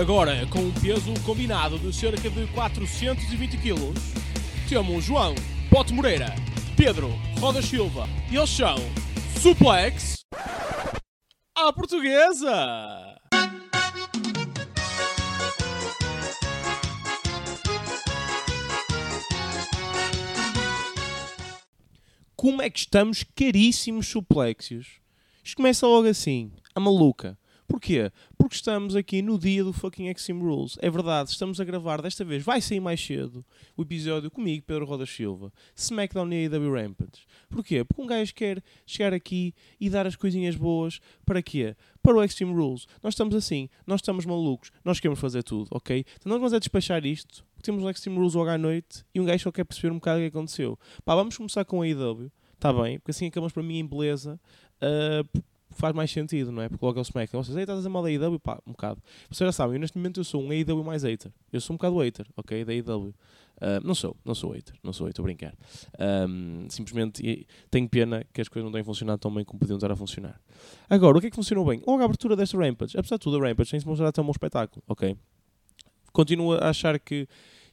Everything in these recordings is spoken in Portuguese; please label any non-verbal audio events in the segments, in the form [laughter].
agora, com um peso combinado de cerca de 420 kg, temos João Pote Moreira, Pedro Roda Silva e eles são Suplex à Portuguesa! Como é que estamos caríssimos suplexios? Isto começa logo assim, a maluca. Porquê? Porque estamos aqui no dia do fucking Extreme Rules. É verdade, estamos a gravar desta vez. Vai sair mais cedo o episódio comigo, Pedro Roda Silva. SmackDown e AEW Rampage. Porquê? Porque um gajo quer chegar aqui e dar as coisinhas boas. Para quê? Para o Extreme Rules. Nós estamos assim, nós estamos malucos, nós queremos fazer tudo, ok? Então nós vamos a despachar isto. Temos o Extreme Rules logo à noite e um gajo só quer perceber um bocado o que aconteceu. Pá, vamos começar com a AEW. Está bem, porque assim acabamos para mim em beleza. Uh, faz mais sentido, não é? Porque logo é o SmackDown. Vocês, aí estás a mal da AEW? Pá, um bocado. Vocês já sabem, eu neste momento eu sou um AEW mais hater. Eu sou um bocado hater, ok? Da AEW. Uh, não sou, não sou hater, não sou hater, a brincar. Um, simplesmente tenho pena que as coisas não tenham funcionado tão bem como podiam estar a funcionar. Agora, o que é que funcionou bem? Logo a abertura desta Rampage. Apesar de tudo, a Rampage tem-se mostrado até um bom espetáculo, ok? Continuo a achar que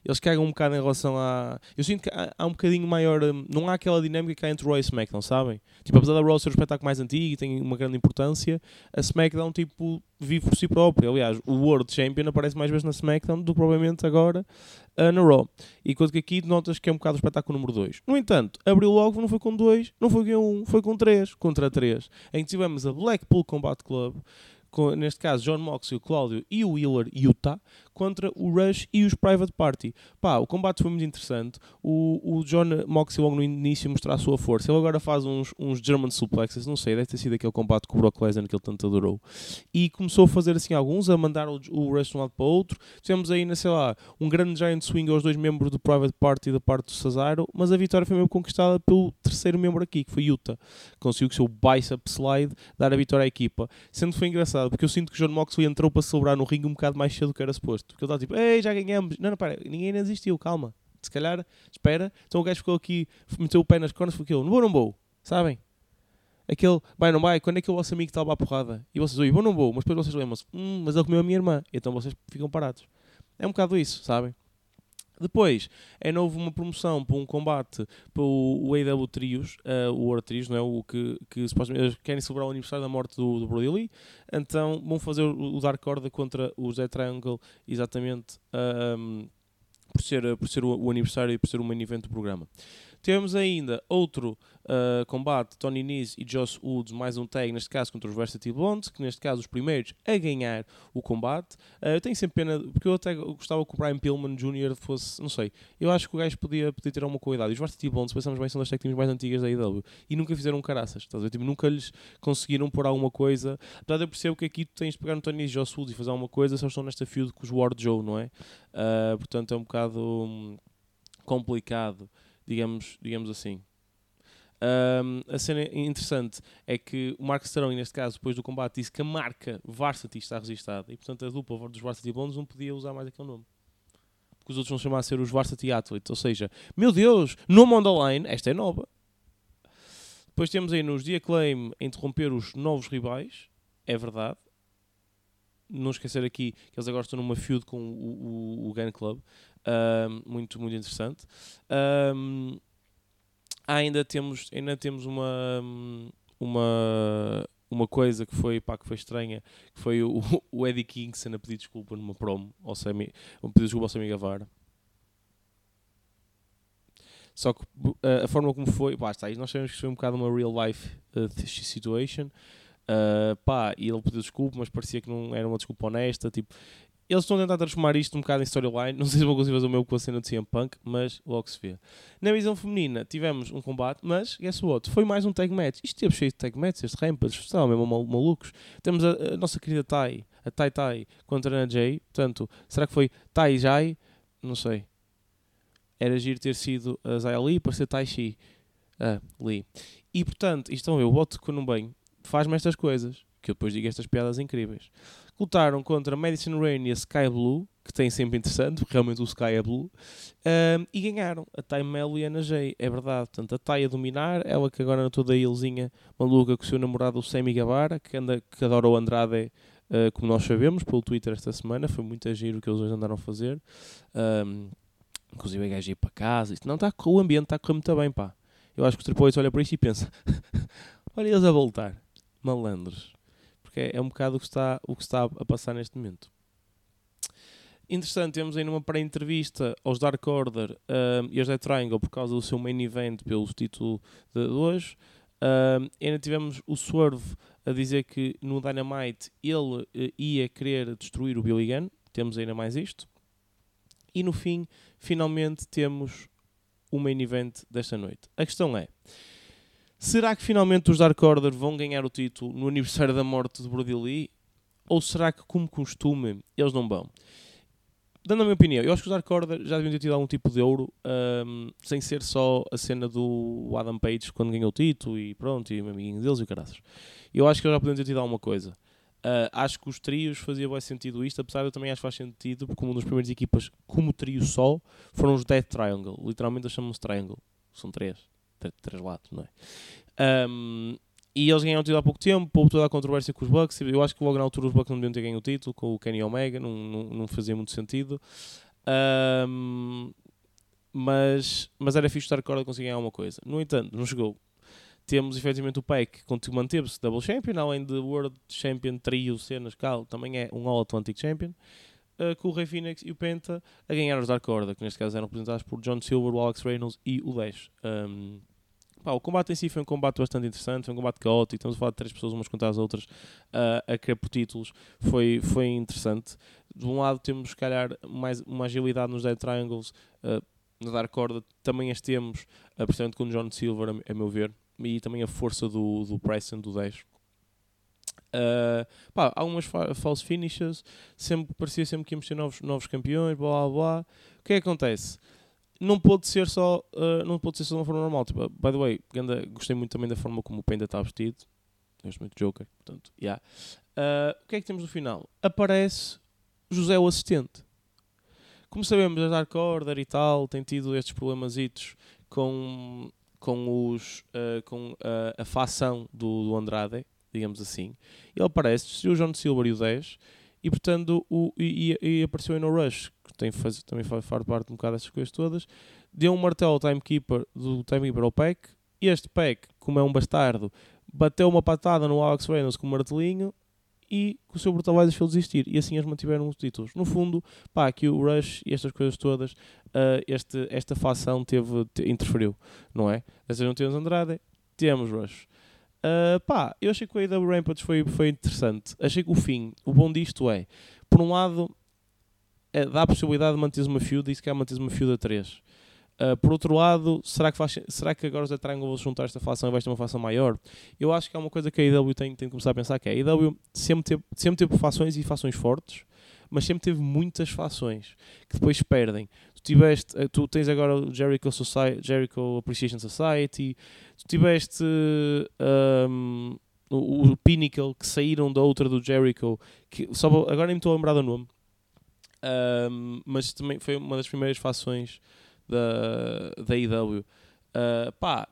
eles cagam um bocado em relação a. Eu sinto que há, há, um bocadinho maior. Hum, não há aquela dinâmica que há entre Raw e SmackDown, sabem? Tipo, apesar da Raw ser o espetáculo mais antigo e tem uma grande importância, a SmackDown, tipo, vive por si próprio. Aliás, o World Champion aparece mais vezes na SmackDown do que provavelmente agora uh, na Raw. E quanto que aqui notas que é um bocado o espetáculo número 2. No entanto, abriu logo, não foi com 2, não foi com 1, um, foi com 3, contra 3. Em que tivemos a Blackpool Combat Club com, neste caso John Moxley, o Cláudio e o Wheeler Utah, contra o Rush e os Private Party. Pá, o combate foi muito interessante. O, o John Moxley logo no início mostrar a sua força. Ele agora faz uns, uns German suplexes, não sei, deve ter sido aquele combate com o Brock Lesnar que ele tanto adorou. E começou a fazer assim alguns, a mandar o, o Rush de um lado para o outro. Tivemos aí, sei lá, um grande giant swing aos dois membros do Private Party da parte do Cesaro, mas a vitória foi mesmo conquistada pelo terceiro membro aqui, que foi Utah. Conseguiu com o seu bicep slide dar a vitória à equipa. Sendo que foi engraçado, porque eu sinto que o John Moxley entrou para celebrar no ringue um bocado mais cedo do que era suposto. Porque ele está tipo, ei, já ganhamos. Não, não, para, ninguém ainda desistiu, calma. Se calhar, espera. Então o gajo ficou aqui, meteu o pé nas cornas, ficou, não vou, não vou. Sabem? Aquele, vai, não vai, quando é que o vosso amigo está a porrada? E vocês, oi, vou, não vou. Mas depois vocês lembram-se, hum, mas ele comeu a minha irmã. Então vocês ficam parados. É um bocado isso, sabem? Depois, é novo uma promoção para um combate para o, o AW Trios, uh, o World Trios, não é? O que, que supostamente querem celebrar o aniversário da morte do, do Brody Lee. Então vão fazer o, Dark Order contra o Zé Triangle, exatamente um, por ser, por ser o, o, aniversário e por ser o main event do programa. Temos ainda outro uh, combate, Tony Nese e Josh Woods, mais um tag, neste caso contra os Varsity Blondes, que neste caso os primeiros a ganhar o combate. Uh, eu tenho sempre pena, porque eu até gostava que o Brian Pillman Jr. fosse, não sei, eu acho que o gajo podia, podia ter alguma qualidade. E os Varsity Blondes, pensamos bem, são das tag teams mais antigas da IW e nunca fizeram caraças, estás a ver? Tipo, nunca lhes conseguiram pôr alguma coisa. Apesar de eu percebo que aqui tu tens de pegar no Tony Nese e Josh Woods e fazer alguma coisa, só estão nesta feud com os Ward Joe, não é? Uh, portanto, é um bocado hum, complicado digamos, digamos assim. Um, a cena interessante é que o Mark Starone, neste caso, depois do combate, disse que a marca Varsity está registada e, portanto, a dupla dos Varsity Blondes não podia usar mais aquele nome. Porque os outros vão chamar a ser os Varsity Athletes. Ou seja, meu Deus, nome on the line, esta é nova. Depois temos aí nos The Acclaim a interromper os novos rivais, é verdade. Não esquecer aqui que eles agora estão numa feud com o, o, o Gun Club muito, muito interessante. Um, ainda temos, ainda temos uma, uma, uma coisa que foi, pá, que foi estranha, que foi o, [laughs] o Eddie Kingston a pedir desculpa numa promo, ao Sammy, a pedir desculpa ao Sammy Guevara. Só que uh, a forma como foi, pá, está aí, nós sabemos que foi um bocado uma real life uh, situation. Uh, pá, e ele pediu desculpa, mas parecia que não era uma desculpa honesta. Tipo, eles estão a tentar transformar isto um bocado em storyline. Não sei se vão conseguir fazer o meu com a cena de CM Punk, mas logo se vê. Na visão feminina tivemos um combate, mas guess what? Foi mais um tag match. Isto teve cheio de tag matches, este Rampage, estavam mesmo malucos. Temos a, a, nossa querida Tai, a Tai Tai contra a Ana Jay. Portanto, será que foi Tai Jai? Não sei. Era giro ter sido a Zaya Lee para ser Tai Chi. Ah, Lee. E portanto, isto estão a ver, o bote quando bem faz-me estas coisas. Que eu depois digo estas piadas incríveis lutaram contra Madison Rain e a Sky Blue, que tem sempre interessante, porque realmente o Sky é Blue, um, e ganharam a Time Melo e a Ana Jay, é verdade. Portanto, a Tai a dominar, ela que agora toda a ilzinha maluca com o seu namorado o Sammy Guevara, que, anda, que adora o Andrade uh, como nós sabemos, pelo Twitter esta semana. Foi muito giro o que eles hoje andaram a fazer. Um, inclusive a gajo ir para casa. Não, tá, o ambiente está a correr muito bem, pá. Eu acho que o Triple H olha para isto e pensa: [laughs] olha eles a voltar, malandros. Porque é, um bocado o que, está, o que está a passar neste momento. Interessante, temos aí numa pré-entrevista aos Dark Order um, e aos Death Triangle por causa do seu main event pelo título de hoje. Um, ainda tivemos o Swerve a dizer que no Dynamite ele uh, ia querer destruir o Billy Gunn. Temos ainda mais isto. E no fim, finalmente temos o main event desta noite. A questão é: será que finalmente os Dark Order vão ganhar o título no aniversário da morte de Brody Lee? Ou será que, como costume, eles não vão? dando a minha opinião, eu acho que os Dark Order já deviam ter tido algum tipo de ouro, um, sem ser só a cena do Adam Page quando ganhou o título e pronto, e o amiguinho deles e o caraças. Eu acho que eles já podiam ter tido alguma coisa. Uh, acho que os trios fazia bem sentido isto, apesar de eu também acho que faz sentido, porque uma das primeiras equipas como trio só foram os Death Triangle. Literalmente eles chamam-se Triangle. São três. Três lados, não é? Um, e eles ganharam o título há pouco tempo, houve toda a controvérsia com os Bucks. Eu acho que logo na altura os Bucks não deviam ter ganho o título com o Kenny Omega, não, não, não fazia muito sentido. Um, mas, mas era fixe estar corda conseguir ganhar alguma coisa. No entanto, não chegou. Temos efetivamente o Pack que manteve-se Double Champion, além de World Champion, Trio, Cenas, Cal, também é um All Atlantic Champion. Uh, com o Rey Phoenix e o Penta a ganhar os Dark Order, que neste caso eram representados por John Silver, o Alex Reynolds e o Dash. Um, Pá, o combate em si foi um combate bastante interessante, foi um combate caótico. Estamos a falar de três pessoas, umas contra as outras, uh, a querer por títulos. Foi, foi interessante. De um lado, temos, se calhar, mais, uma agilidade nos Dead Triangles. Uh, na Dark Order também as temos, uh, principalmente com o John Silver, a, a, meu ver. E também a força do, do Preston, do 10. Uh, pá, algumas fa false finishes, sempre, parecia sempre que íamos ter novos, novos campeões, blá blá blá. O que é que acontece? Não pode ser só uh, não pode ser só de uma forma normal. Tipo, by the way ganda, gostei muito também da forma como o Penda está vestido. Gosto muito de Joker portanto yeah. Uh, o que é que temos no final? Aparece José o assistente. Como sabemos a Dark Order e tal tem tido estes problemazitos com com os uh, com a facção do, do, Andrade digamos assim. Ele aparece o John Silver e o 10 e portanto o, e, e, apareceu aí no Rush tem faz, também faz, parte um bocado dessas coisas todas, deu um martelo ao Timekeeper do Timekeeper ao Peck, este Peck, como é um bastardo, bateu uma patada no Alex Reynolds com um martelinho e com o seu Brutal fez desistir. E assim eles mantiveram os títulos. No fundo, pá, aqui o Rush e estas coisas todas, uh, este, esta facção teve, te, interferiu, não é? Dessa não temos Andrade, temos Rush. Uh, pá, eu achei que o AW Rampage foi, foi interessante. Achei que o fim, o bom disto é, por um lado, é, dá a possibilidade de manteres uma feud e se quer manteres uma feud a 3. Uh, ah, por outro lado, será que, faz, será que agora os da Triangle vão juntar esta fação e vai ter uma fação maior? Eu acho que é uma coisa que a IW tem, tem de começar a pensar que é, a IW sempre teve, sempre teve fações e fações fortes, mas sempre teve muitas fações que depois perdem. Tu, tiveste, eh, tu tens agora o Jericho, Society, Jericho Appreciation Society, tu tiveste um, o, o Pinnacle que saíram da outra do Jericho, que, só, agora nem me estou a lembrar do nome, um, mas também foi uma das primeiras fações da, da IW. Uh, ah, pá,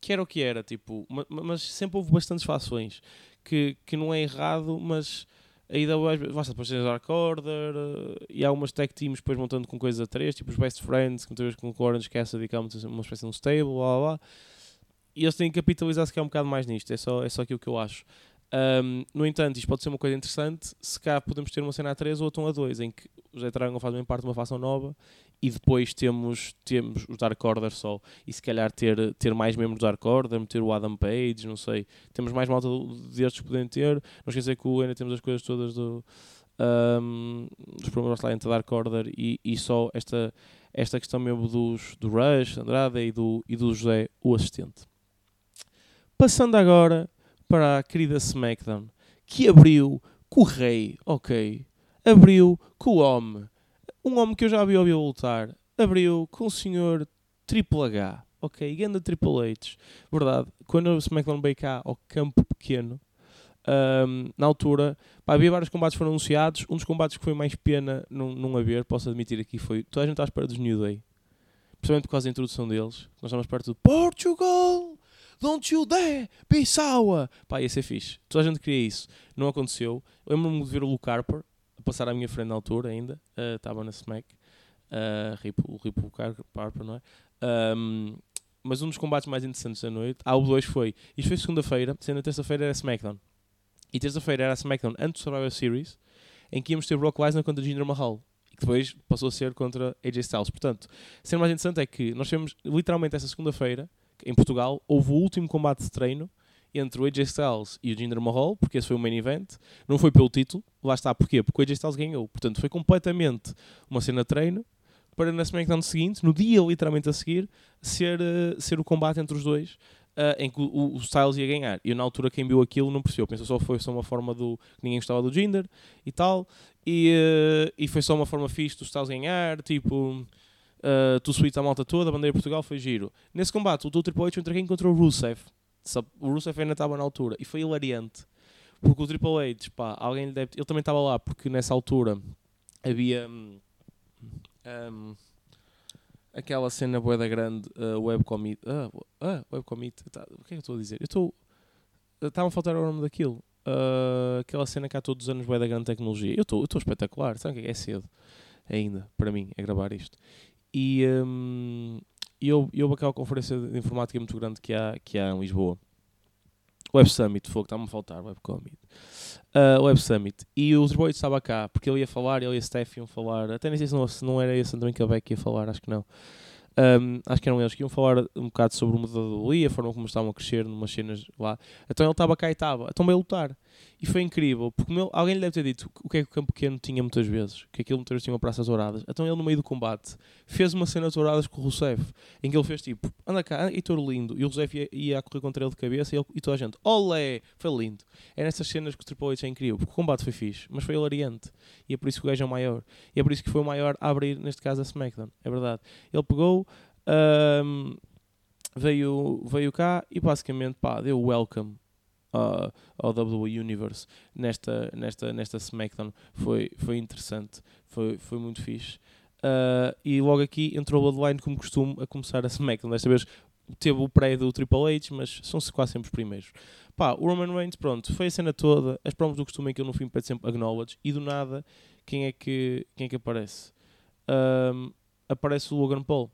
que era o que era, tipo, mas sempre houve bastantes fações que, que não é errado, mas a IW basta depois ter Dark Order uh, e há umas tech teams depois montando com coisas a três, tipo os Best Friends, que muitas vezes com o Orange Cassidy que é uma, espécie de um stable, blá blá blá. E eles têm que capitalizar se quer um bocado mais nisto, é só, é só aquilo que eu acho. Um, no entanto, isto pode ser uma coisa interessante se cá podemos ter uma cena a 3 ou outra a 2, em que os Etragon fazem parte de uma facção nova e depois temos, temos os Dark Order só. E se calhar ter, ter mais membros do Dark Order, meter o Adam Page, não sei. Temos mais malta destes podem ter. Não esquecer que ainda temos as coisas todas do, um, dos problemas lá entre Dark Order e, e só esta, esta questão mesmo dos, do Rush, Andrade e do, e do José, o assistente. Passando agora para a querida SmackDown, que abriu com o rei, ok, abriu com o homem, um homem que eu já vi ouvir lutar, abriu com o senhor Triple H, ok, ganda Triple H, verdade, quando o SmackDown veio cá ao campo pequeno, um, na altura, pá, havia vários combates que foram anunciados, um dos combates que foi mais pena não, não haver, posso admitir aqui, foi, toda a gente à espera dos New Day, principalmente por causa da introdução deles, nós estamos perto do Portugal, Don't you dare be sour! Pá, ia ser fixe. Toda a gente queria isso. Não aconteceu. Eu lembro-me de ver o Luke Harper a passar à minha frente na altura ainda. Estava uh, na Smack. Uh, o Rip Luke Harper, não é? Um, mas um dos combates mais interessantes da noite, há o 2 foi, isto foi segunda-feira, sendo terça-feira era SmackDown. E terça-feira era SmackDown antes do Survivor Series, em que íamos ter Brock Lesnar contra Jinder Mahal. E que depois passou a ser contra AJ Styles. Portanto, sendo mais interessante é que nós tivemos literalmente essa segunda-feira, em Portugal, houve o último combate de treino entre o AJ Styles e o Jinder Mahal, porque esse foi o main event. Não foi pelo título, lá está, porquê? Porque o AJ Styles ganhou. Portanto, foi completamente uma cena de treino para na SmackDown seguinte, no dia literalmente a seguir, ser, uh, ser o combate entre os dois. Uh, em que o, o, Styles ia ganhar. E na altura, quem viu aquilo não percebeu. Pensou só foi só uma forma do. que ninguém gostava do Jinder e tal. E, uh, e foi só uma forma fixe do Styles ganhar. Tipo, uh, tu suítes a malta toda, a bandeira de Portugal foi giro. Nesse combate, o Triple H entre quem encontrou o Rusev. O Rusev ainda estava na altura. E foi hilariante. Porque o Triple H, pá, alguém lhe deve. Ele também estava lá, porque nessa altura havia. Um, um, aquela cena boeda grande, uh, webcommit. Ah, uh, webcommit. Tá, o que é que eu estou a dizer? Eu estou. Estava a faltar o nome daquilo. Uh, aquela cena que há todos os anos boeda grande tecnologia. Eu estou espetacular. Sabe o que é? É cedo ainda, para mim, é gravar isto. E um, eu, eu aquela conferência de informática muito grande que há, que há em Lisboa. Web Summit, fogo, está-me a faltar, Web Commit. Uh, Web Summit. E o Triple estava cá, porque ele ia falar, ele e a Steph iam falar. Até nem sei se não, se não era esse André Beck que ia falar, acho que não. Um, acho que eram eles que iam falar um bocado sobre o modelo ali, a forma como estavam a crescer numas cenas lá. Então ele estava cá e estava, então veio lutar. E foi incrível, porque meu, alguém lhe deve ter dito o que é que o campo pequeno tinha muitas vezes, que aquilo muitas vezes tinha praças douradas. Então ele, no meio do combate, fez uma cena douradas com o Rousseff, em que ele fez tipo, anda cá, e todo lindo. E o Rousseff ia, ia a correr contra ele de cabeça e, ele, e toda a gente, olé, foi lindo. É nessas cenas que o Triple H é incrível, porque o combate foi fixe, mas foi hilariante. E é por isso que o gajo é o maior. E é por isso que foi o maior a abrir, neste caso, a SmackDown. É verdade. Ele pegou, um, veio, veio cá e basicamente pá, deu welcome uh, ao WWE Universe nesta, nesta, nesta SmackDown. Foi, foi interessante, foi, foi muito fixe. Uh, e logo aqui entrou o Bloodline como costume a começar a SmackDown. Desta vez teve o pré do Triple H, mas são quase sempre os primeiros. Pá, o Roman Reigns, pronto, foi a cena toda, as promos do costume em que eu no fim pede sempre acknowledge, e do nada, quem é que, quem é que aparece? Aparece o Logan Paul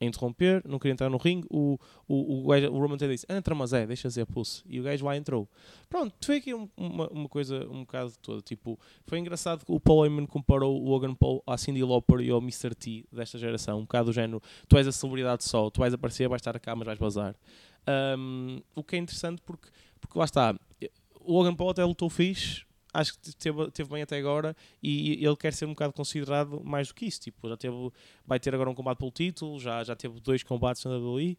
a interromper, não queria entrar no ringue, o, o, o, o Roman até disse, entra mas é, deixa ser pulse, e o gajo lá entrou. Pronto, foi aqui uma, uma coisa um bocado toda, tipo, foi engraçado que o Paul Heyman comparou o Logan Paul à Cindy Lauper e ao Mr. T desta geração, um bocado do género, tu és a celebridade só, tu vais aparecer, vais estar cá, mas vais bazar. Um, o que é interessante porque, porque lá está, o Logan Paul até lutou fixe, acho que teve, teve bem até agora e ele quer ser um bocado considerado mais do que isso. Tipo, já teve, vai ter agora um combate pelo título, já, já teve dois combates na WWE.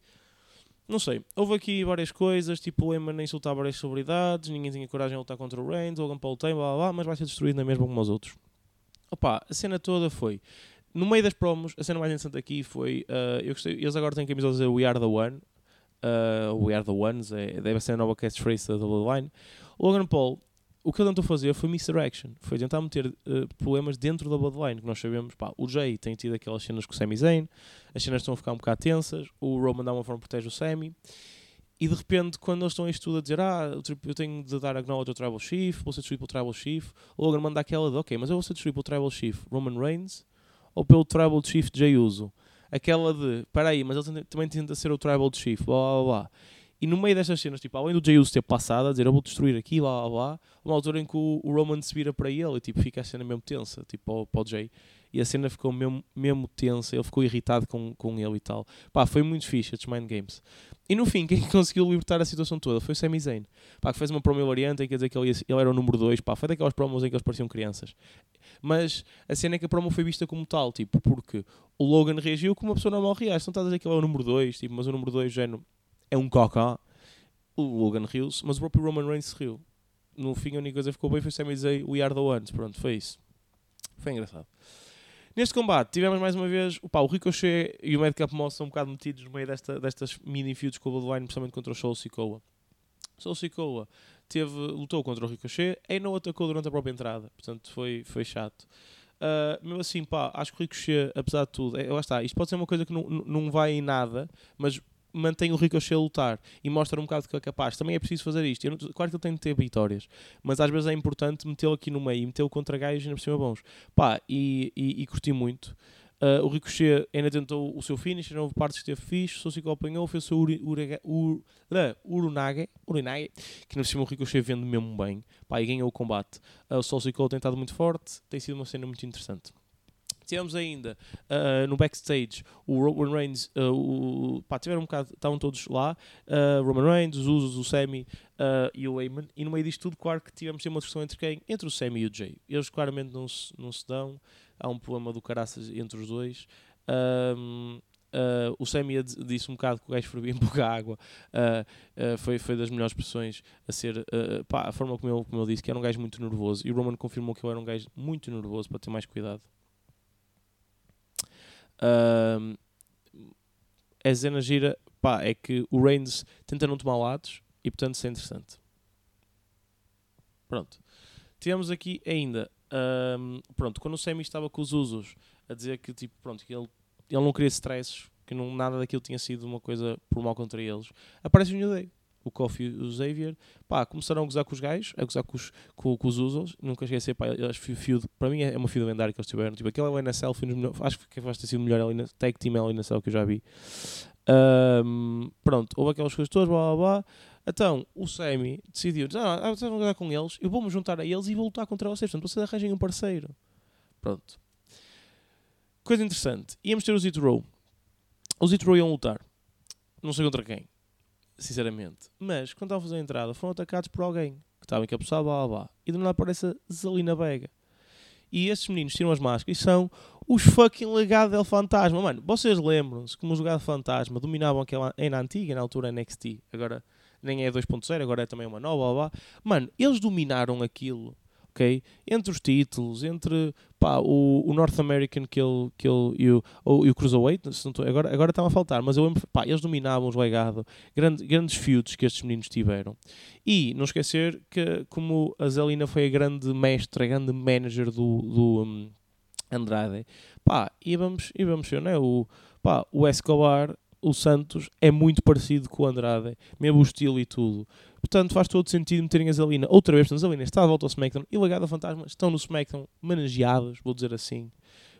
Não sei, houve aqui várias coisas, tipo o Emma insultar várias celebridades, ninguém tinha coragem de lutar contra o Reigns, Logan Paul tem, blá blá blá, mas vai ser destruído na mesma como os outros. Opa, a cena toda foi. No meio das promos, a cena mais interessante aqui foi. Uh, eu gostei, eles agora têm camisolas a We Are the One. Uh, we Are the Ones, é, deve ser a nova catchphrase da Line. O Logan Paul o que ele tentou fazer foi misdirection, foi tentar meter uh, problemas dentro da Bloodline, que nós sabemos, pá, o Jay tem tido aquelas cenas com o Sami Zayn, as cenas estão a ficar um bocado tensas, o Roman dá uma forma protege o Sami, e de repente, quando eles estão em estudo a dizer, ah, eu tenho de dar acknowledge ao Tribal Chief, vou ser destruído pelo Tribal Chief, Logan manda aquela de, ok, mas eu vou ser destruído pelo Tribal Chief Roman Reigns ou pelo Tribal Chief Jay Uso? Aquela de, peraí, mas ele também tenta ser o Tribal Chief, blá blá blá. E no meio destas cenas, tipo, além do Jey Uso ter passado a dizer eu vou destruir aqui, lá, lá, lá, uma altura em que o, o Roman se vira para ele e tipo, fica a cena mesmo tensa, tipo, para o, Jay. E a cena ficou mesmo, mesmo tensa, ele ficou irritado com, com ele e tal. Pá, foi muito fixe, estes Mind Games. E no fim, [laughs] quem conseguiu libertar a situação toda foi o Sami Zayn. Pá, que fez uma promo variante em que dizer que ele, ia, ele era o número 2, pá, foi daquelas promos em que eles pareciam crianças. Mas a cena é que a promo foi vista como tal, tipo, porque o Logan reagiu como uma pessoa normal reage. Não estás a dizer que ele é o número 2, tipo, mas o número 2 já é um cocó o Logan riu-se, mas o próprio Roman Reigns riu. No fim, a única coisa que ficou bem foi Sami dizer We are the ones. Pronto, foi isso. Foi engraçado. Neste combate, tivemos mais uma vez opa, o Ricochet e o Madcap Moss são um bocado metidos no meio desta, destas mini feuds com o Bloodline, principalmente contra o Soul Sikoa. Soul Sikoa teve, lutou contra o Ricochet e não atacou durante a própria entrada, portanto foi, foi chato. Uh, mesmo assim, pá, acho que o Ricochet, apesar de tudo, é, lá está, isto pode ser uma coisa que não, não vai em nada, mas mantém o Ricochet a lutar e mostra um bocado que é capaz. Também é preciso fazer isto. Eu claro que ele tem de ter vitórias, mas às vezes é importante metê-lo aqui no meio e metê-lo contra gajos ainda por cima bons. Pá, e, e, e curti muito. Uh, o Ricochet ainda tentou o seu finish, não houve partes que esteve fixe, o Sosiko apanhou, fez o seu uri, uri, ur, Urunage, Urinage, que no cima o Ricochet vende mesmo bem, pá, e ganhou o combate. Uh, o Sosiko tem estado muito forte, tem sido uma cena muito interessante. Tivemos ainda uh, no backstage o Roman Reigns, uh, o, pá, tiveram um bocado, estavam todos lá, uh, Roman Reigns, os Usos, o Sammy e o Heyman, e no meio disto tudo, claro que tivemos uma discussão entre quem? Entre o Sammy e o Jay. Eles claramente não se, não se dão, há um problema do caraças entre os dois. Um, Uh, o Sammy disse um bocado que o gajo fervia em pouca água. Uh, uh, foi, foi das melhores expressões a ser. Pá, a forma como ele, como ele disse, que era um gajo muito nervoso. E o Roman confirmou que ele era um gajo muito nervoso para ter mais cuidado. Uh, a cena gira, pá, é que o Reigns tenta não tomar lados e portanto isso é interessante. Pronto. Tivemos aqui ainda, pronto, quando o Sammy estava com os usos a dizer que tipo, pronto, que ele, ele não queria stresses, que não, nada daquilo tinha sido uma coisa por mal contra eles, aparece o New Day o Kofi e o Xavier, pá, começaram a gozar com os gajos, a gozar com os, com, com os Usos, nunca esqueci, pá, eles feud, para mim é uma feud lendária que eles tiveram, tipo, aquele é o NSL, foi nos, acho que vai ter sido o melhor ali, tag team NSL que eu já vi. Um, pronto, houve aquelas coisas todas, blá blá blá. Então, o Sammy decidiu, ah, vocês vão jogar com eles, eu vou-me juntar a eles e vou lutar contra vocês, portanto, vocês arranjem um parceiro. Pronto. Coisa interessante, íamos ter o Zito Row. Os Zito Row iam lutar. Não sei contra quem sinceramente. Mas, quando estavam a fazer a entrada, foram atacados por alguém que estava encapuçado, blá blá blá. E do nada aparece a Zelina Vega. E estes meninos tiram as máscaras e são os fucking legado del fantasma. Mano, vocês lembram-se como os legado fantasma dominavam aquela na antiga, na altura NXT. Agora nem é 2.0, agora é também uma nova, blá blá. Mano, eles dominaram aquilo Entre os títulos, entre pá, o, o North American que ele, que ele e, o, o, e o Cruiserweight, agora, agora está a faltar, mas eu lembro, pá, eles dominavam os legado, grande, grandes feuds que estes meninos tiveram. E não esquecer que, como a Zelina foi a grande mestra, a grande manager do, do um, Andrade, pá, e vamos, e vamos ver, né? O, pá, o Escobar o Santos é muito parecido com o Andrade, mesmo o estilo e tudo. Portanto, faz todo sentido meterem a Zelina outra vez. Portanto, a Zelina está de volta ao SmackDown e Legado Fantasma estão no SmackDown manejados, vou dizer assim,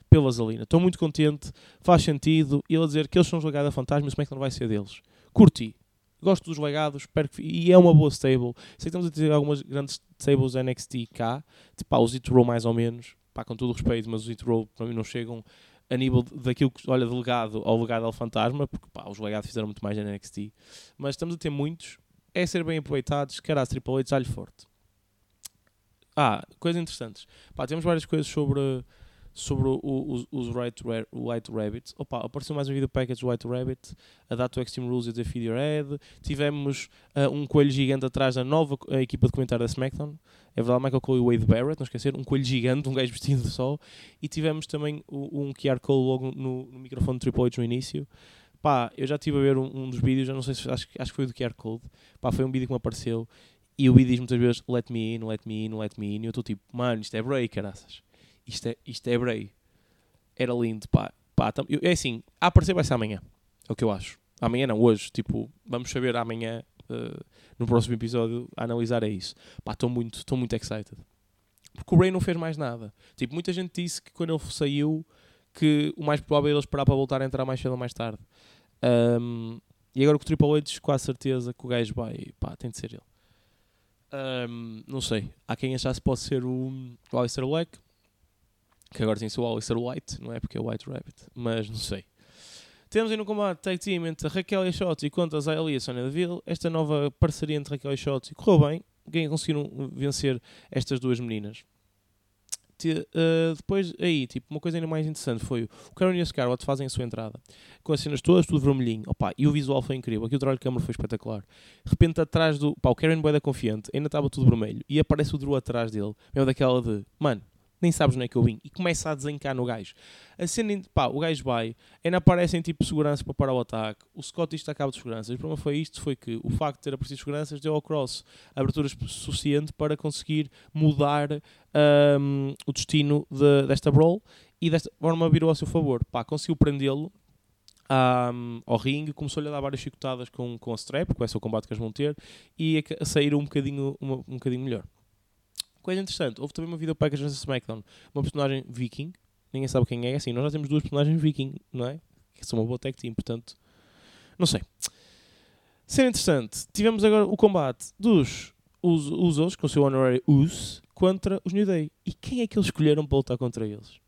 pela Zelina. Estou muito contente, faz sentido. E ele dizer que eles são os Legado Fantasma e o SmackDown vai ser deles. Curti. Gosto dos legados, que... e é uma boa stable. Sei que estamos a ter algumas grandes stables NXT cá, tipo, os It Row mais ou menos, pá, com todo o respeito, mas os It Row para mim não chegam a nível daquilo que olha de legado ao legado ao fantasma, porque pá, os legados fizeram muito mais na NXT, mas estamos a ter muitos, é ser bem aproveitados, quer as Triple H, alho forte. Ah, coisas interessantes. Pá, temos várias coisas sobre, sobre o, o, os White, White Rabbits. Opa, apareceu mais um vídeo package White Rabbit, a data Extreme Rules e The Feed Your Head. Tivemos uh, um coelho gigante atrás da nova equipa de comentário da SmackDown. É verdade, Michael Cole e Wade Barrett, não esquecer, um coelho gigante, um gajo vestido de sol. E tivemos também um QR Code logo no, no microfone do Triple H no início. Pá, eu já estive a ver um, um, dos vídeos, já não sei se acho, acho que foi do QR Code. Pá, foi um vídeo que me apareceu. E o vídeo diz muitas vezes let me in, let me in, let me in. E eu estou tipo, mano, isto é Bray, caraças. Isto é, isto é Bray. Era lindo, pá. pá tam, eu, é assim, a aparecer vai ser amanhã. É o que eu acho. Amanhã não, hoje. Tipo, vamos saber amanhã, uh, no próximo episódio, a analisar é isso. Pá, estou muito, estou muito excited. Porque o Bray não fez mais nada. Tipo, muita gente disse que quando ele saiu, que o mais provável é ele esperar para voltar a entrar mais cedo ou mais tarde. Um, e agora com o Triple H, quase certeza que o gajo vai, pá, tem de ser ele. Um, não sei. Há quem achasse pode ser o, o Alistair Black, que agora tem o Alistair White, não é porque é o White Rabbit, mas não sei. Temos aí no combate tag team entre Raquel e Shotzi contra a Zaylee e a Sonya Deville. Esta nova parceria entre Raquel e Shotzi correu bem. Quem conseguiram vencer estas duas meninas? Uh, depois, aí, tipo, uma coisa ainda mais interessante foi o Karen e a Scarlett fazem a sua entrada com as cenas todas, tudo vermelhinho. Opa, e o visual foi incrível. Aqui o trabalho de câmera foi espetacular. De repente, atrás do. Pá, o Karen Boeda confiante, ainda estava tudo vermelho. E aparece o Drew atrás dele, mesmo daquela de. Mano, nem sabes onde é que eu vim. E começa a desencar no gajo. A cena, pá, o gajo vai, ainda aparecem tipo segurança para parar o ataque. O Scott isto acaba de seguranças. O problema foi isto: foi que o facto de ter aparecido seguranças deu ao Cross abertura suficiente para conseguir mudar um, o destino de, desta brawl e desta forma virou a seu favor. Pá, conseguiu prendê-lo um, ao ringue, começou-lhe a dar várias chicotadas com, com a strap, com esse é o combate que eles vão ter, e a sair um bocadinho, uma, um bocadinho melhor. Coisa interessante, houve também uma vida package nessa SmackDown, uma personagem viking, ninguém sabe quem é, assim, nós já temos duas personagens viking, não é? Que são uma boa tag team, portanto, não sei. Sendo interessante, tivemos agora o combate dos Usos, com o seu honorary Us, contra os New Day. E quem é que eles escolheram para lutar contra eles?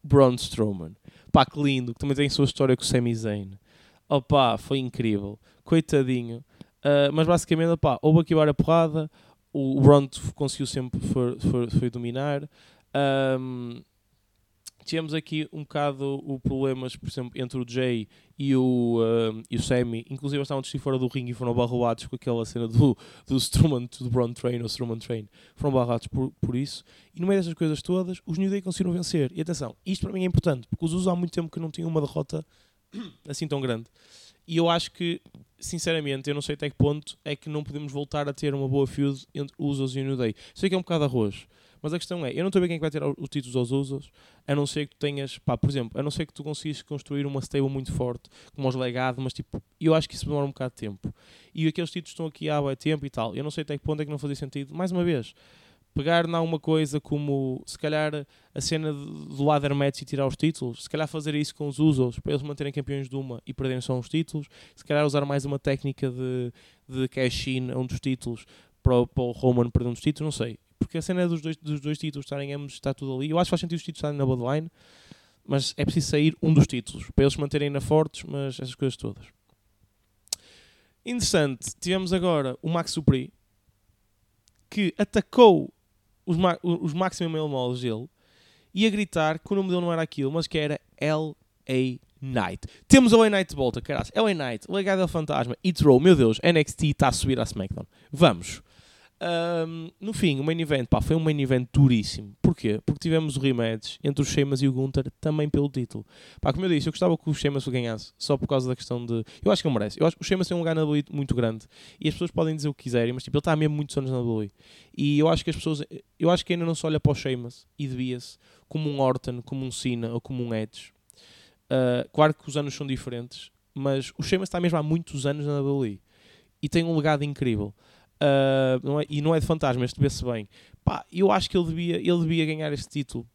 Braun Strowman. Pá, que lindo, que também tem a sua história com o Sami Zayn. Opá, foi incrível. Coitadinho. Uh, mas basicamente, opá, houve aqui várias porrada. O Braun conseguiu sempre foi, foi, dominar. Um, aqui um bocado o problemas, por exemplo, entre o Jay e o, uh, e o Sammy. Inclusive, estavam de fora do ringue e foram barroados com aquela cena do, do Strowman, do Braun Train ou Strowman Train. Foram barroados por, por isso. E no meio dessas coisas todas, os New Day conseguiram vencer. E atenção, isto para mim é importante, porque os usos há muito tempo que não tinham uma derrota [coughs] assim tão grande. E eu acho que, sinceramente, eu não sei até que ponto é que não podemos voltar a ter uma boa feud entre os Usos e o New Day. Sei que é um bocado arroz. Mas a questão é, eu não estou ver quem é vai ter os títulos aos usos, a não ser que tu tenhas, pá, por exemplo, a não ser que tu consigas construir uma stable muito forte, como os legados, mas tipo, eu acho que isso demora um bocado de tempo. E aqueles títulos estão aqui há bem tempo e tal. Eu não sei até que ponto é que não fazia sentido. Mais uma vez, pegar em alguma coisa como, se calhar, a cena do ladder match e tirar os títulos, se calhar fazer isso com os usos, para eles manterem campeões de uma e perderem só uns títulos, se calhar usar mais uma técnica de, de cash-in a um dos títulos para, para o Roman perder um dos títulos, não sei porque a cena dos dois, dos dois títulos estarem ambos, está tudo ali. Eu acho que faz sentido os títulos estarem na Bloodline, mas é preciso sair um dos títulos, para eles manterem na fortes, mas essas coisas todas. Interessante, tivemos agora o Max Supri, que atacou os, os Maximum Male Models dele, e a gritar que o nome dele não era aquilo, mas que era L.A. Knight. Temos a LA Knight de volta, caralho. LA Knight, legado do fantasma, e Throw, meu Deus, NXT está a subir a SmackDown. Vamos. Um, no fim, o main event pá, foi um main event duríssimo. Porquê? Porque tivemos o rematch entre o Sheamus e o Gunther também pelo título. Pá, como eu disse, eu gostava que o Sheamus ganhasse só por causa da questão de. Eu acho que ele merece. Eu acho que o Sheamus tem um lugar na WWE muito grande e as pessoas podem dizer o que quiserem, mas tipo, ele está mesmo muitos anos na WWE. E eu acho que as pessoas. Eu acho que ainda não se olha para o Sheamus e devia-se como um Orton, como um Cena ou como um Edge. Uh, claro que os anos são diferentes, mas o Sheamus está mesmo há muitos anos na WWE e tem um legado incrível. Uh, não é, e não é de fantasma, este vê-se bem. Pá, eu acho que ele devia, ele devia ganhar este título.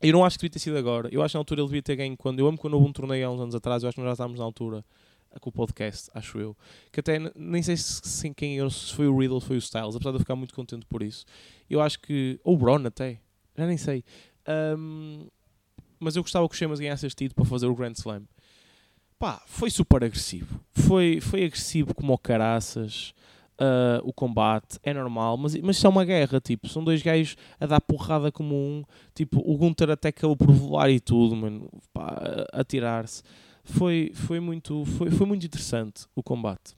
Eu não acho que devia ter sido agora. Eu acho que na altura ele devia ter ganho quando. Eu amo quando houve um torneio há uns anos atrás. Eu acho que nós já estávamos na altura com o podcast, acho eu. Que até nem sei se, se quem se foi o Riddle foi o Styles, apesar de eu ficar muito contente por isso. Eu acho que. Ou o Braun até. Já nem sei. Um, mas eu gostava que o Sheamus ganhasse este título para fazer o Grand Slam. Pá, foi super agressivo. Foi, foi agressivo como o caraças uh, o combate, é normal, mas, mas isso é uma guerra, tipo, são dois gajos a dar porrada como um, tipo, o Gunter até acabou por voar e tudo, mano, pá, a, a tirar-se. Foi, foi, muito, foi, foi muito interessante o combate.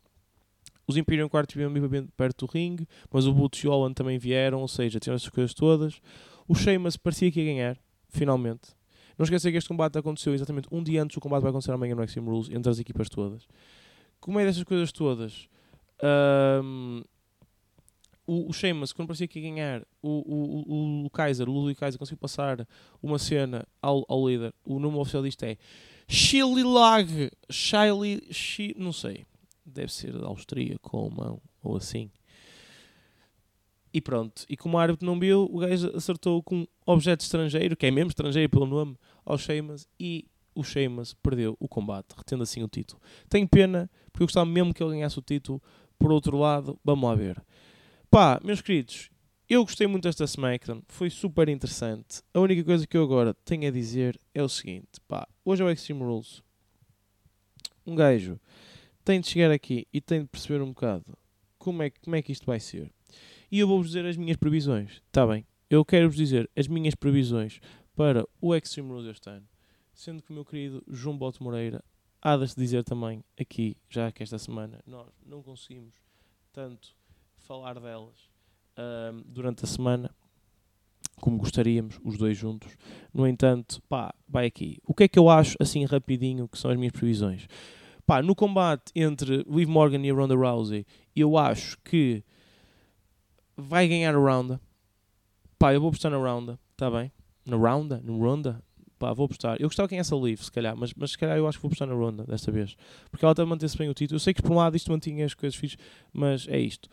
Os Imperium Quarto vieram bem perto do ringue, mas o Butch e o Holland também vieram, ou seja, tinham essas coisas todas. O Sheamus parecia que ia ganhar, finalmente. Não esqueça que este combate aconteceu exatamente um dia antes do combate vai acontecer amanhã no Extreme Rules, entre as equipas todas. Como é dessas coisas todas? Um, o, o Sheamus, quando parecia que ia ganhar, o, o, o, Kaiser, o Ludwig Kaiser, conseguiu passar uma cena ao, ao líder. O nome oficial disto é Shililag, Shiley, Shi, não sei, deve ser austríaco ou mão, ou assim. E pronto, e como o árbitro não viu, o gajo acertou com um objeto estrangeiro, que é mesmo estrangeiro pelo nome, ao Sheamus, e o Sheamus perdeu o combate, retendo assim o título. Tenho pena, porque eu gostava mesmo que ele ganhasse o título, por outro lado, vamos lá ver. Pá, meus queridos, eu gostei muito desta SmackDown, foi super interessante. A única coisa que eu agora tenho a dizer é o seguinte: pá, hoje é o Extreme Rules. Um gajo tem de chegar aqui e tem de perceber um bocado como é, como é que isto vai ser. E eu vou-vos dizer as minhas previsões, está bem? Eu quero-vos dizer as minhas previsões para o Extreme Rules este ano. Sendo que o meu querido João Bote Moreira há de se dizer também aqui, já que esta semana nós não conseguimos tanto falar delas durante a semana como gostaríamos, os dois juntos. No entanto, pá, vai aqui. O que é que eu acho, assim rapidinho, que são as minhas previsões? Pá, no combate entre Liv Morgan e Ronda Rousey, eu acho que vai ganhar a Ronda. Pá, eu vou apostar na Ronda, está bem? Na Ronda? No Ronda? Pá, vou apostar. Eu gostava que ganhasse a Leaf, se calhar, mas, mas se calhar eu acho que vou apostar na Ronda desta vez. Porque ela a manter-se bem o título. Eu sei que por um lado isto mantinha as coisas fixas, mas é isto.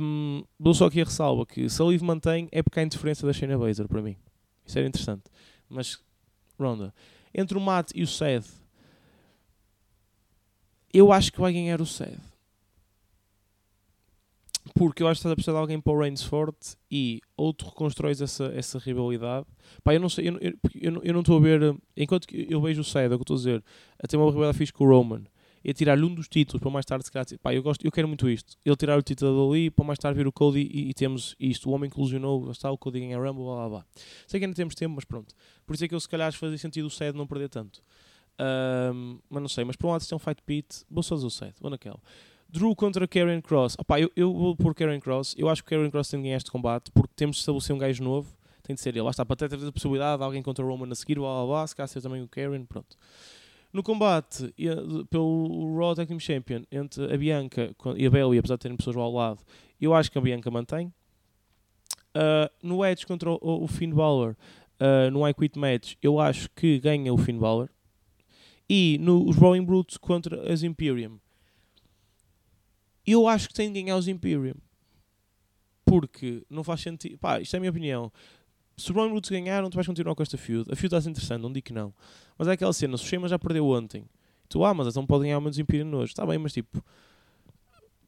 Um, dou só aqui a ressalva que se a Liv mantém é porque há interferência da Shayna Baszler para mim. Isso era interessante. Mas, Ronda, entre o Matt e o Seth, eu acho que vai ganhar o Seth. Porque eu acho que estás a precisar de alguém para o Reigns forte e ou tu reconstróis essa, essa rivalidade. Pá, eu não sei, eu, eu, eu, eu não estou a ver. Enquanto eu vejo o Seth, é o que estou a dizer, a ter uma rivalidade fixe com o Roman e tirar-lhe um dos títulos para mais tarde se calhar, pá, eu, gosto, eu quero muito isto. Ele tirar o título dali para mais tarde vir o Cody e, e temos isto. O homem que ilusionou, está o Cody ganha Rumble, blá blá blá. Sei que ainda temos tempo, mas pronto. Por isso é que eu se calhar fazia sentido o Seth não perder tanto. Um, mas não sei, mas por um lado se tem um fight pit, vou só fazer o Seth, vou naquela. Drew contra Karen Cross. Opa, eu, eu vou pôr Karen Cross. Eu acho que Karen Cross tem de ganhar este combate porque temos de estabelecer um gajo novo. Tem de ser ele. Lá está, para ter a possibilidade de alguém contra o Roman a seguir, blá blá blá. Se calhar ser também o Karen, pronto. No combate pelo Raw Tag Team Champion entre a Bianca e a Bailey, apesar de terem pessoas ao lado, eu acho que a Bianca mantém. Uh, no Edge contra o, o Finn Balor, uh, no I Quit Match, eu acho que ganha o Finn Balor. E nos Rolling Brutes contra as Imperium, eu acho que tem de ganhar os Imperium. Porque não faz sentido. Pá, isto é a minha opinião. Se o Rolling Brutes ganharam, tu vais continuar com esta feud. A feud está interessante, não digo que não. Mas é aquela cena, o Shema já perdeu ontem, tu, ah, mas então pode ganhar menos Imperium hoje. Está bem, mas tipo,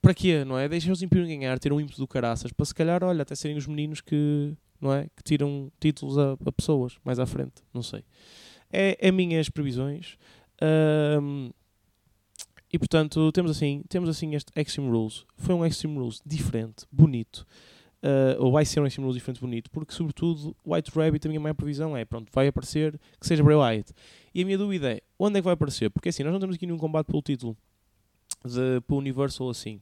para quê, não é? Deixa os Imperium ganhar, ter um ímpeto do caraças, para se calhar, olha, até serem os meninos que, não é? Que tiram títulos a, a pessoas mais à frente, não sei. É, é minhas previsões. Um, e portanto, temos assim, temos assim este Extreme Rules. Foi um Extreme Rules diferente, bonito uh, ou vai ser um Extreme Rules diferente bonito, porque sobretudo White Rabbit, a minha maior previsão é, pronto, vai aparecer que seja Bray Wyatt. E a minha dúvida é, onde é que vai aparecer? Porque assim, nós não temos aqui nenhum combate pelo título de, pelo Universal assim.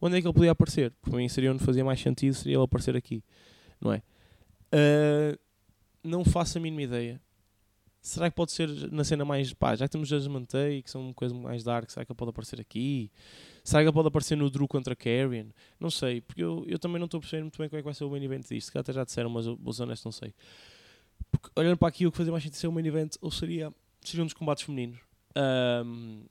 Onde é que ele podia aparecer? Para mim seria onde fazia mais sentido, seria ele aparecer aqui, não é? Uh, não faço a mínima ideia. Será que pode ser na cena mais. pá, já que temos Judgment Day, que são uma coisa mais dark, será que ele pode aparecer aqui? Será que ele pode aparecer no Drew contra Karrion? Não sei, porque eu, eu também não estou a perceber muito bem como é que vai ser o main event disto. Que até já disseram, mas eu vou ser honesto, não sei. Porque olhando para aqui, o que fazia mais sentido ser o main event ou seria, seria um dos combates femininos. Um,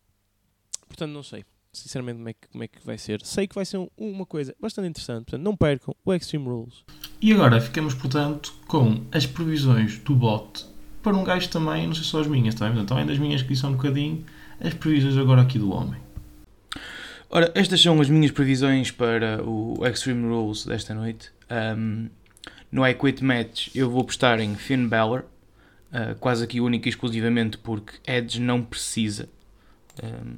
portanto, não sei. Sinceramente, como é, que, como é que vai ser? Sei que vai ser um, uma coisa bastante interessante. Portanto, não percam o Extreme Rules. E agora ficamos, portanto, com as previsões do bot para um gajo também, não sei só as minhas, também, portanto, além das minhas que são um bocadinho, as previsões agora aqui do homem. Ora, estas são as minhas previsões para o Extreme Rules desta noite. Um, no I Quit Match eu vou apostar em Finn Balor, uh, quase aqui única e exclusivamente porque Edge não precisa um,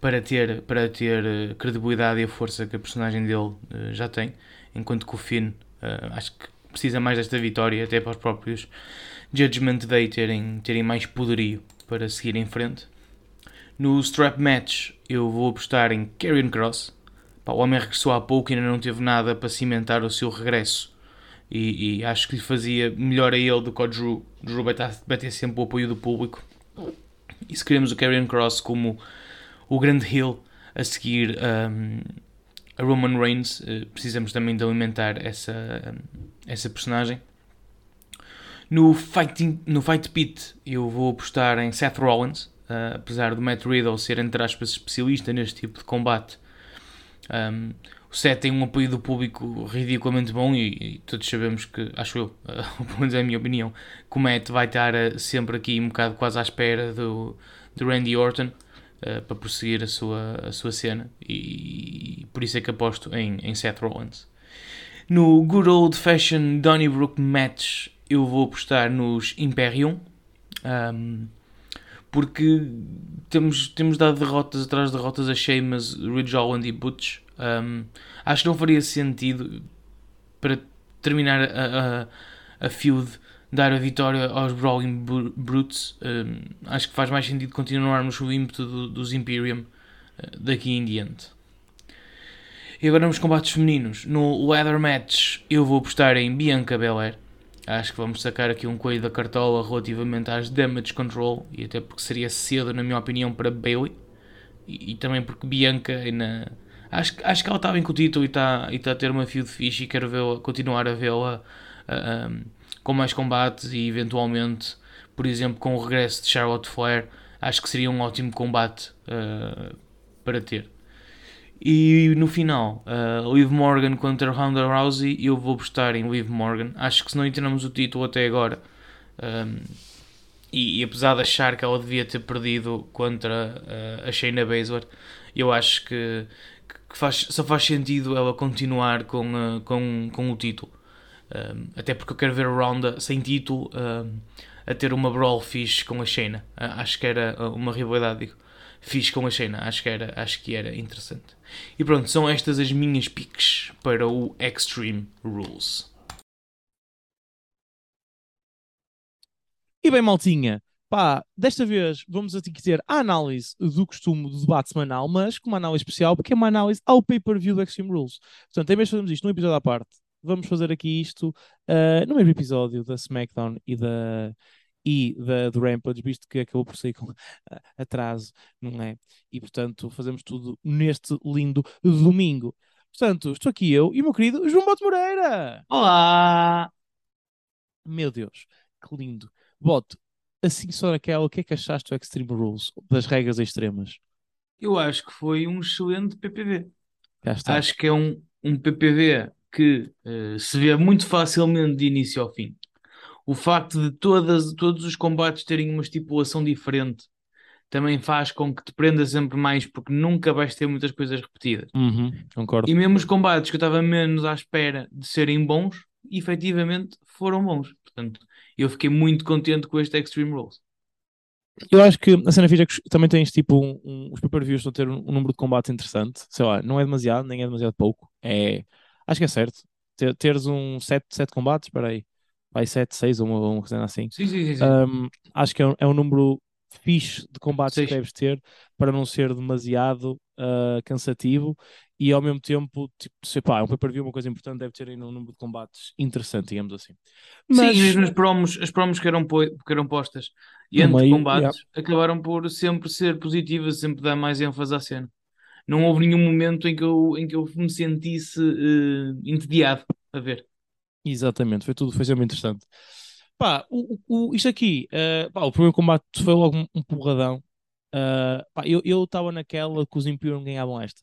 para ter, para ter uh, credibilidade e a força que a personagem dele uh, já tem, enquanto que o Finn acho que precisa mais desta vitória, até para os próprios Judgment Day terem, terem mais poderio para seguir em frente. No strap match eu vou apostar em Karrion Cross. O homem regressou há pouco e ainda não teve nada para cimentar o seu regresso. E, e acho que lhe fazia melhor a ele do que ao Drew. O Drew vai, vai ter sempre o apoio do público. E se queremos o Karrion Cross como o grande heel a seguir um, a Roman Reigns, uh, precisamos também de alimentar essa, essa personagem. No, fighting, no Fight Pit eu vou apostar em Seth Rollins. Uh, apesar do Matt Riddle ser, entre aspas, especialista neste tipo de combate, um, o Seth tem um apoio do público ridiculamente bom e, e todos sabemos que, acho eu, uh, [laughs] pelo menos é a minha opinião, que o Matt vai estar uh, sempre aqui um bocado quase à espera do, do Randy Orton uh, para prosseguir a sua, a sua cena e, e, por isso é que aposto em, em Seth Rollins. No Good Old Fashioned Donnybrook Match eu vou apostar nos Imperium. Um, porque temos, temos dado derrotas atrás de derrotas a Sheamus, Ridge Holland e Butch. Um, acho que não faria sentido para terminar a, a, a feud dar a vitória aos Brawling Brutes. Um, acho que faz mais sentido continuarmos o ímpeto do, dos Imperium uh, daqui em diante. E agora nos combates femininos. No Leather Match eu vou apostar em Bianca Belair. Acho que vamos sacar aqui um coelho da cartola relativamente às damage control e até porque seria cedo, na minha opinião, para Bailey e, e também porque Bianca ainda. Acho, acho que ela está bem com o título e está, e está a ter uma feud fixe e quero vê continuar a vê-la um, com mais combates e eventualmente por exemplo, com o regresso de Charlotte Flair, acho que seria um ótimo combate uh, para ter. E no final, uh, Liv Morgan contra Ronda Rousey, eu vou apostar em Liv Morgan. Acho que se não entramos o título até agora, um, e, e, apesar de achar que ela devia ter perdido contra uh, a Shayna Baszler, eu acho que, que faz, só faz sentido ela continuar com, uh, com, com o título. Um, até porque eu quero ver a Ronda sem título um, a ter uma brawl fixe com a Shayna. Uh, acho que era uma rivalidade fixe com a Shayna. Acho que, era, acho que era interessante. E pronto, são estas as minhas picks para o Extreme Rules. E bem, maltinha, pá, desta vez vamos aqui ter a análise do costume do debate semanal, mas com uma análise especial, porque é uma análise ao pay-per-view do Extreme Rules. Portanto, em vez de fazermos isto num episódio à parte, vamos fazer aqui isto uh, no mesmo episódio da SmackDown e da e da, do Rampage, visto que acabou por sair com atraso, não é? E portanto fazemos tudo neste lindo domingo. Portanto, estou aqui eu e o meu querido João Bote Moreira. Olá! Meu Deus, que lindo. Boto, assim só naquela, o que é que achaste do Extreme Rules, das regras extremas? Eu acho que foi um excelente PPV. Acho que é um, um PPV que uh, se vê muito facilmente de início ao fim. O facto de todas, todos os combates terem uma estipulação diferente também faz com que te prenda sempre mais, porque nunca vais ter muitas coisas repetidas. Uhum, concordo. E mesmo os combates que eu estava menos à espera de serem bons, efetivamente foram bons. Portanto, eu fiquei muito contente com este Extreme Rules. Eu acho que a cena fixa é que também tens tipo um, um, os pay-per-views estão a ter um, um, número de combates interessante. Sei lá, não é demasiado, nem é demasiado pouco. É, acho que é certo. Ter, teres um 7 sete, combates, espera aí, vai 7, 6 ou uma, uma coisa assim. Sim, sim, sim. Um, acho que é um, é um número fixe de combates que deves ter para não ser demasiado uh, cansativo e ao mesmo tempo, tipo, sei pá, é um pay-per-view, uma coisa importante, deve ter aí um número de combates interessante, digamos assim. Mas... Sim, mesmo as promos, as promos que, eram que eram postas entre meio, combates yeah. acabaram por sempre ser positivas, sempre dar mais ênfase à cena. Não houve nenhum momento em que eu, em que eu me sentisse uh, entediado a ver. Exatamente, foi tudo, foi sempre interessante. Pá, o, o, isto aqui, uh, pá, o primeiro combate foi logo um, um porradão. Uh, pá, eu estava naquela que os Imperium ganhavam esta.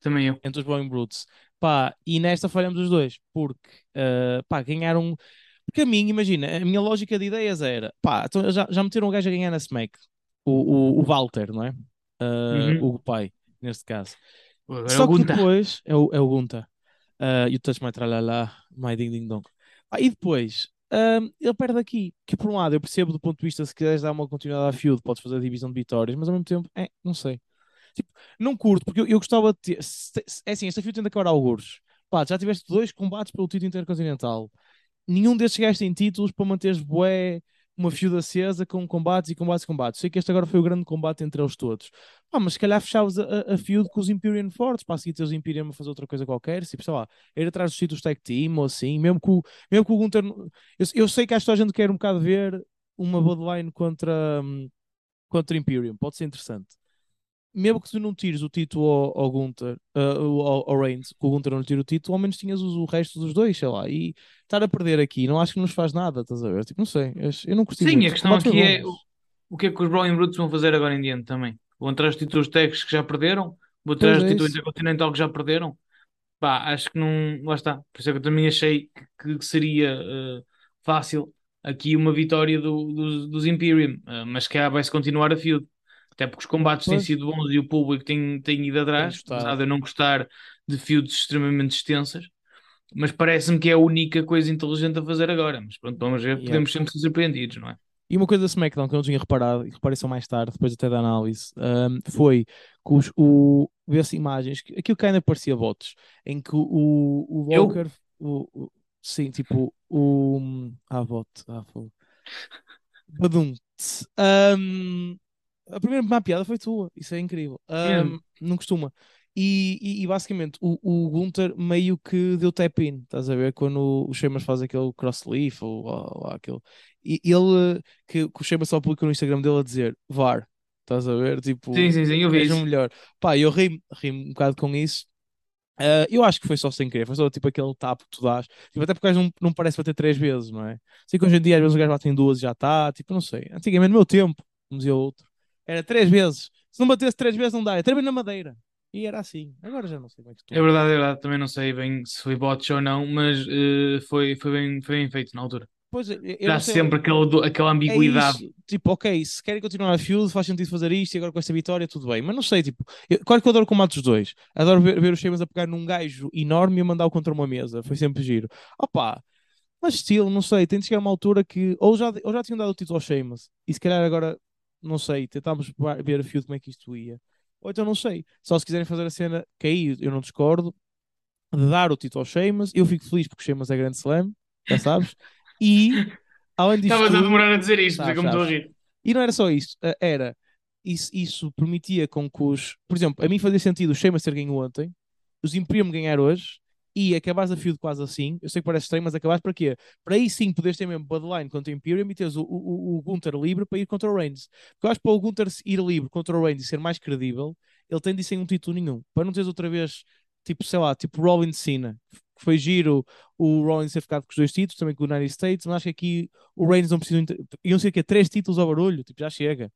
Também eu. Entre os Blowing Brutes. Pá, e nesta falhamos os dois, porque uh, pá, ganharam. Porque a mim, imagina, a minha lógica de ideias era pá, então já, já meteram um gajo a ganhar na Smack, o, o, o Walter, não é? Uh, uhum. O pai, neste caso. Agora Só é que depois é o, é o Gunta. Uh, you touch my tralala, my ding ding dong. Ah, e depois um, ele perde aqui. Que por um lado eu percebo do ponto de vista, se quiseres dar uma continuidade à field, podes fazer a divisão de vitórias, mas ao mesmo tempo, é, não sei. Tipo, não curto, porque eu, eu gostava de ter. É assim, esta field tem de acabar alguns. Pá, já tiveste dois combates pelo título intercontinental. Nenhum destes gajos tem títulos para manteres bué uma feud acesa com combates e combates e combates. Sei que este agora foi o grande combate entre eles todos. Mas se calhar fechavas a, a, feud com os Imperium Fortes, para seguir ter os Imperium a fazer outra coisa qualquer, tipo, sei lá, ir atrás dos títulos tag team ou assim, mesmo que o, mesmo que o Gunter. Eu, eu sei que a gente quer um bocado ver uma Bloodline contra, um, contra Imperium, pode ser interessante mesmo que tu não tires o título ao, ao Gunter, uh, ao, ao Reigns, que o Gunter não lhe tire o título, ao menos tinhas o, o, resto dos dois, sei lá, e estar a perder aqui, não acho que nos faz nada, estás a ver? Tipo, não sei, eu não curti Sim, muito. a questão aqui é o, o que é que os Brawling Brutes vão fazer agora em diante também. Vão atrás de títulos tags que já perderam, vão atrás de é títulos intercontinental que já perderam. Pá, acho que não, lá está. Por isso é que eu também achei que, que seria uh, fácil aqui uma vitória do, do dos Imperium, uh, mas que vai-se continuar a feud. Até porque os combates pois. têm sido bons e o público tem, tem ido atrás, apesar de eu não gostar de feuds extremamente extensas. Mas parece-me que é a única coisa inteligente a fazer agora. Mas pronto, vamos ver, yeah. podemos sempre ser surpreendidos, não é? E uma coisa da SmackDown que eu não tinha reparado, e reparei só mais tarde, depois até da análise, um, foi que os, o, vê-se imagens, aquilo que ainda parecia votos, em que o, o Walker, o, o, sim, tipo, o. Ah, voto, ah, foi. [laughs] Badum. Um, a primeira má piada foi tua, isso é incrível. Um, não costuma. E, e, e, basicamente o, o Gunter meio que deu tap-in, estás a ver? Quando o Sheamus faz aquele cross-leaf ou, ou, ou aquele. E ele, que, que o Sheamus só publica no Instagram dele a dizer VAR, estás a ver? Tipo, sim, sim, sim, eu vi melhor. Pá, eu ri, ri um bocado com isso. Uh, eu acho que foi só sem querer, foi só tipo aquele tap que tu dás. Tipo, até porque não, não parece bater três vezes, não é? Sei que hoje em dia às vezes o gajo bate em duas e já está, tipo, não sei. Antigamente, no meu tempo, como dizia outro, era três vezes. Se não batesse três vezes, não dá. É vezes na madeira. E era assim. Agora já não sei como é que tu. É verdade, é verdade. Também não sei bem se foi bots ou não, mas uh, foi, foi, bem, foi bem feito na altura. Pois, eu Dá sempre aquela, aquela É ambiguidade. isso. Tipo, ok, se querem continuar a feud, faz sentido fazer isto e agora com esta vitória, tudo bem. Mas não sei, tipo, eu, claro que eu adoro o combate dos dois. Adoro ver, ver os Sheamus a pegar num gajo enorme e a mandar-o contra uma mesa. Foi sempre giro. Opa, mas estilo, não sei, tem de chegar a uma altura que ou já, ou já tinham dado o título ao Sheamus e se calhar agora, não sei, tentámos ver a feud como é que isto ia. Ou então não sei, só se quiserem fazer a cena que aí eu não discordo, de dar o título ao Sheamus, eu fico feliz porque o Sheamus é grande slam, já sabes. E, além disso Estavas a demorar a dizer isto, porque eu me estou a rir. e não era só isso, eh, era isso, isso permitia com que os. Por exemplo, a mim fazia sentido o Sheamus ter ganho ontem, os Imperium ganhar hoje e acabares a feud quase assim. Eu sei que parece estranho, mas acabares para quê? Para aí sim poderes ter mesmo Bloodline contra o Imperium e teres o, o, o Gunther livre para ir contra o Reigns. Porque eu acho que para o Gunther ir livre contra o Reigns e ser mais credível, ele tem de ir sem um título nenhum. Para não teres outra vez, tipo, sei lá, tipo Rollins Cena. que Foi giro o Rollins ter ficado com os dois títulos, também com o United States, mas acho que aqui o Reigns não precisa. Iam ser que três títulos ao barulho, tipo, já chega.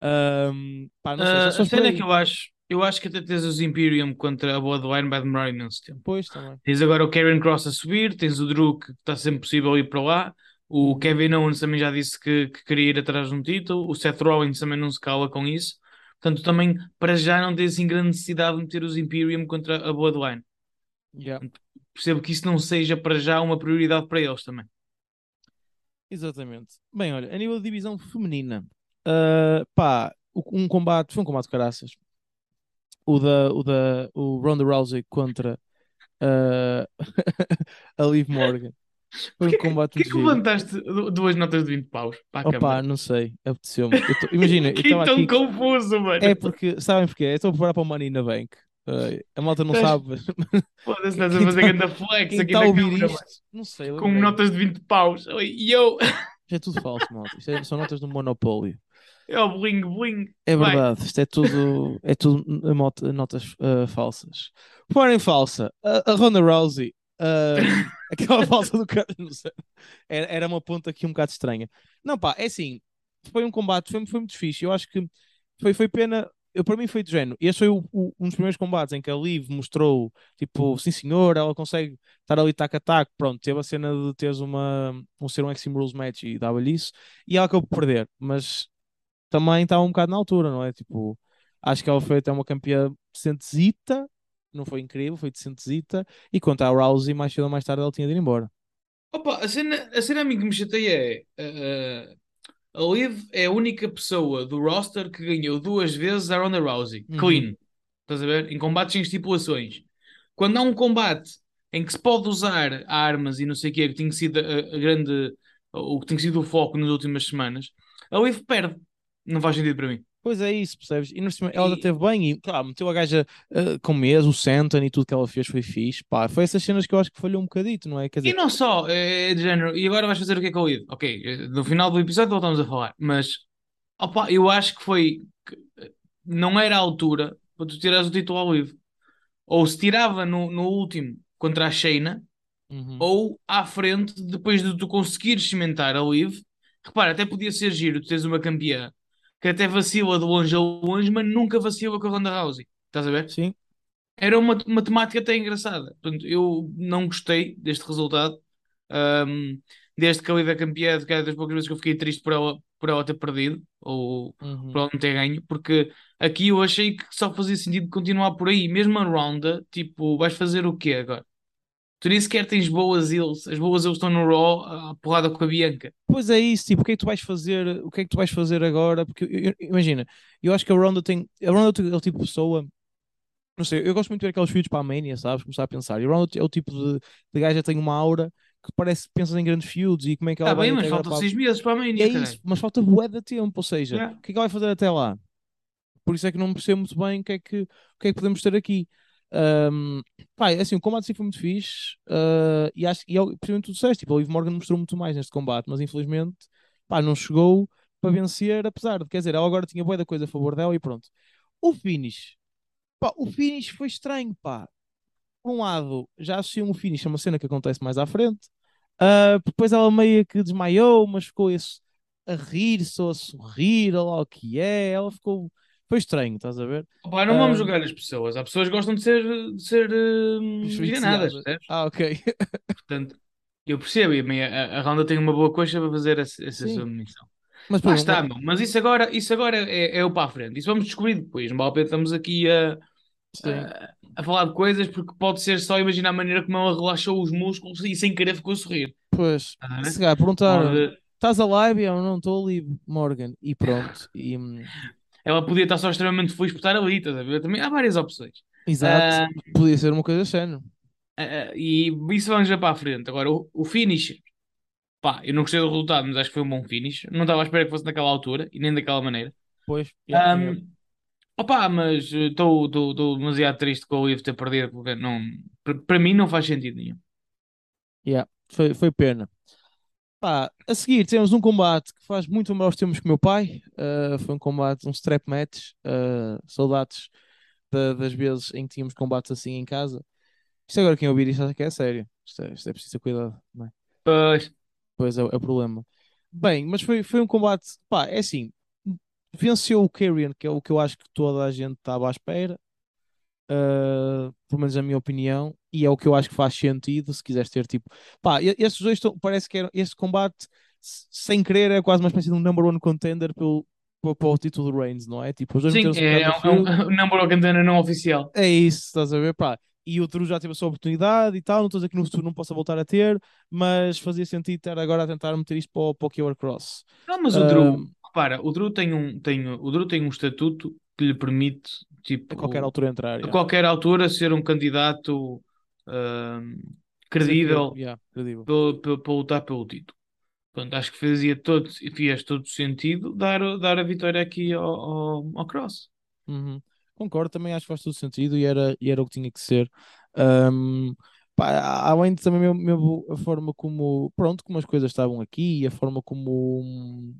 Ahm, pá, não sei, se a cena é que eu acho, eu acho que até tens os Imperium contra a Bloodline vai demorar imenso tempo. Pois, também. Tens agora o Karen Cross a subir, tens o Drew que está sempre possível ir para lá, o Uhum. Kevin Owens também já disse que, que queria ir atrás de um título, o Seth Rollins também não se cala com isso. Portanto, também para já não tens assim grande necessidade de meter os Imperium contra a Bloodline. Yeah, Percebo que isso não seja para já uma prioridade para eles também. exatamente. Bem, olha, a nível de divisão feminina, ah, pá, um combate, foi um combate de caraças. O da, o da o Ronda Rousey contra ah, [laughs] a Liv Morgan. Foi um que- combate muito que giro. levantaste du- duas notas de 20 paus para Opa, câmara? não sei, apeteceu-me. Eu Imagina, eu Fiquei estava tão aqui. confuso, mano. É porque, sabem porquê? Eu estou a preparar para o Money in the Bank. Ah, a malta não sabe. [laughs] Foda-se, estás a fazer tá- grande flex Quem aqui a na câmara, não sei. Com notas de 20 paus. E eu, Isto é tudo falso, malta. Isto é- são notas do Monopólio. É o bling bling. É Vai. verdade, isto é tudo, é tudo notas uh, falsas. Por em falsa, a, a Ronda Rousey, uh, [laughs] aquela falsa do cara, era, era uma ponta aqui um bocado estranha. Não, pá, é assim, foi um combate, foi, foi muito fixe. Eu acho que foi, foi pena, eu, para mim foi de género. Este foi o- o- um dos primeiros combates em que a Liv mostrou, tipo, sim senhor, ela consegue estar ali tac a tac. Pronto, teve a cena de teres uma, um ser um Extreme Rules match e dava-lhe isso, e ela acabou por perder, mas também estava um bocado na altura, não é? Tipo, acho que ela foi até uma campeã decentezita, não foi incrível, foi decentezita, e quanto à Rousey, mais cedo ou mais tarde ela tinha de ir embora. Opa, a cena, a cena a mim que me chateia é. uh, a Liv é a única pessoa do roster que ganhou duas vezes a Ronda Rousey. Uhum. Clean. Estás a ver? Em combates sem estipulações. Quando há um combate em que se pode usar armas e não sei o que, que tem sido a, a grande. o que tem sido o foco nas últimas semanas, a Liv perde. Não faz sentido para mim. Pois é isso, percebes? E cima, ela E- teve bem e, claro, meteu a gaja uh, com mês, o Santon e tudo que ela fez foi fixe. Pá, foi essas cenas que eu acho que falhou um bocadito, não é? Quer E dizer, não só, é de género, e agora vais fazer o que é que eu ia? Ok, eh, no final do episódio voltamos a falar, mas opa, eu acho que foi que, eh, não era a altura para tu tirares o título ao livro. Ou se tirava no, no último contra a Shayna, uhum. ou à frente, depois de tu conseguires cimentar a Liv. Repara, até podia ser giro, tu tens uma campeã que até vacila de longe a longe, mas nunca vacila com a Ronda Rousey. Estás a ver? Sim, Era uma, uma temática até engraçada. Portanto, eu não gostei deste resultado. Ahm, desde que a Liv é campeã, de cada das poucas vezes que eu fiquei triste por ela, por ela ter perdido, ou uhum. por ela não ter ganho, porque aqui eu achei que só fazia sentido continuar por aí. Mesmo a Ronda, tipo, vais fazer o quê agora? Tu nem sequer tens boas heels, as boas estão no Raw, a porrada com a Bianca. Pois é isso, tipo, o que é que tu vais fazer? O que é que tu vais fazer agora? Porque eu- eu- imagina, eu acho que a Ronda tem. A Ronda é o tipo de pessoa. Não sei, eu gosto muito de ver aqueles vídeos para a Mania, sabes? Começar a pensar. E a Ronda é o tipo de, de gaja que tem uma aura que parece que pensa em grandes feuds e como é que ela Está vai bem, mas faltam para seis meses para a É Mania, isso, caralho. mas falta bué de tempo, ou seja, Yeah. o que é que ela vai fazer até lá? Por isso é que não percebo muito bem o que é que, o que, é que podemos ter aqui. Ahm, pá, é assim, o combate sim foi muito fixe ah, e acho e, eu- principalmente tu disseste, tipo, a Liv Morgan mostrou muito mais neste combate, mas infelizmente pá, não chegou para vencer, apesar de, quer dizer, ela agora tinha boa da coisa a favor dela e pronto. O finish, pá, o finish foi estranho, pá. por um lado, já associam o finish a uma cena que acontece mais à frente. Uh, depois ela meio que desmaiou, mas ficou esse a rir, só a sorrir, olha lá o que é. Ela ficou. Foi estranho, estás a ver? Opa, não vamos Ah. julgar as pessoas. Há pessoas que gostam de ser, de ser hum, enganadas, Esfeitiçada. percebes? Ah, ok. [laughs] Portanto, eu percebo. E a, a, a Ronda tem uma boa coxa para fazer essa, essa Sim. sua missão. Mas pô, está, meu. Mas isso agora, isso agora é, é o para a frente. Isso vamos descobrir depois. Não vale estamos aqui a, a, a falar de coisas porque pode ser só imaginar a maneira como ela relaxou os músculos e sem querer ficou a sorrir. Pois, Estás a ver? se calhar perguntaram: Pode- estás a live? Eu não estou ali, Morgan. E pronto. E, hum, Ela podia estar só extremamente feliz por estar ali, estás a ver? Também há várias opções. exato. Ah, Podia ser uma coisa séria. ah, e isso vamos já para a frente. Agora, o, o finish, pá, eu não gostei do resultado, mas acho que foi um bom finish. Não estava à espera que fosse naquela altura e nem daquela maneira. Pois, yeah, Ahm, yeah. Opa, mas estou demasiado triste com o Ivo ter perdido, porque não, para para mim não faz sentido nenhum. Yeah, foi, foi pena. Pá, a seguir temos um combate que faz muito lembrar os tempos com o meu pai. Uh, foi um combate, um strap match. Uh, saudades da- das vezes em que tínhamos combates assim em casa. Isto agora quem ouvir isto acha que é sério. Isto é, isto é preciso ter cuidado, não é? Pois, Pois é, é o problema. Bem, mas foi, foi um combate. Pá, é assim. Venceu o Carrion, que é o que eu acho que toda a gente estava à espera. Uh, pelo menos na minha opinião, e é o que eu acho que faz sentido se quiseres ter tipo, pá, estes dois estão- parece que era, este combate sem querer é quase uma espécie de um number one contender pelo, para o título de Reigns, não é? Tipo, os dois sim, é, é um, é [laughs] um number one contender não oficial. É isso, estás a ver? Pá. E o Drew já teve a sua oportunidade e tal. Não estou a dizer que no futuro não possa voltar a ter, mas fazia sentido estar agora a tentar meter isto para o, para o Killer Cross. Não, mas o Drew, Ahm, repara, o Drew tem um, tem, o Drew tem um estatuto que lhe permite, tipo, a qualquer altura entrar. a yeah. qualquer altura ser um candidato ahm, credível Yeah, credível. para, lutar pelo título. Portanto, acho que fazia todo, fez todo sentido dar, dar a vitória aqui ao, ao, ao Cross. Uhum. Concordo, também acho que faz todo sentido e era, e era o que tinha que ser. Ahm, pá, além de também mesmo, mesmo a forma como, pronto, como as coisas estavam aqui e a forma como,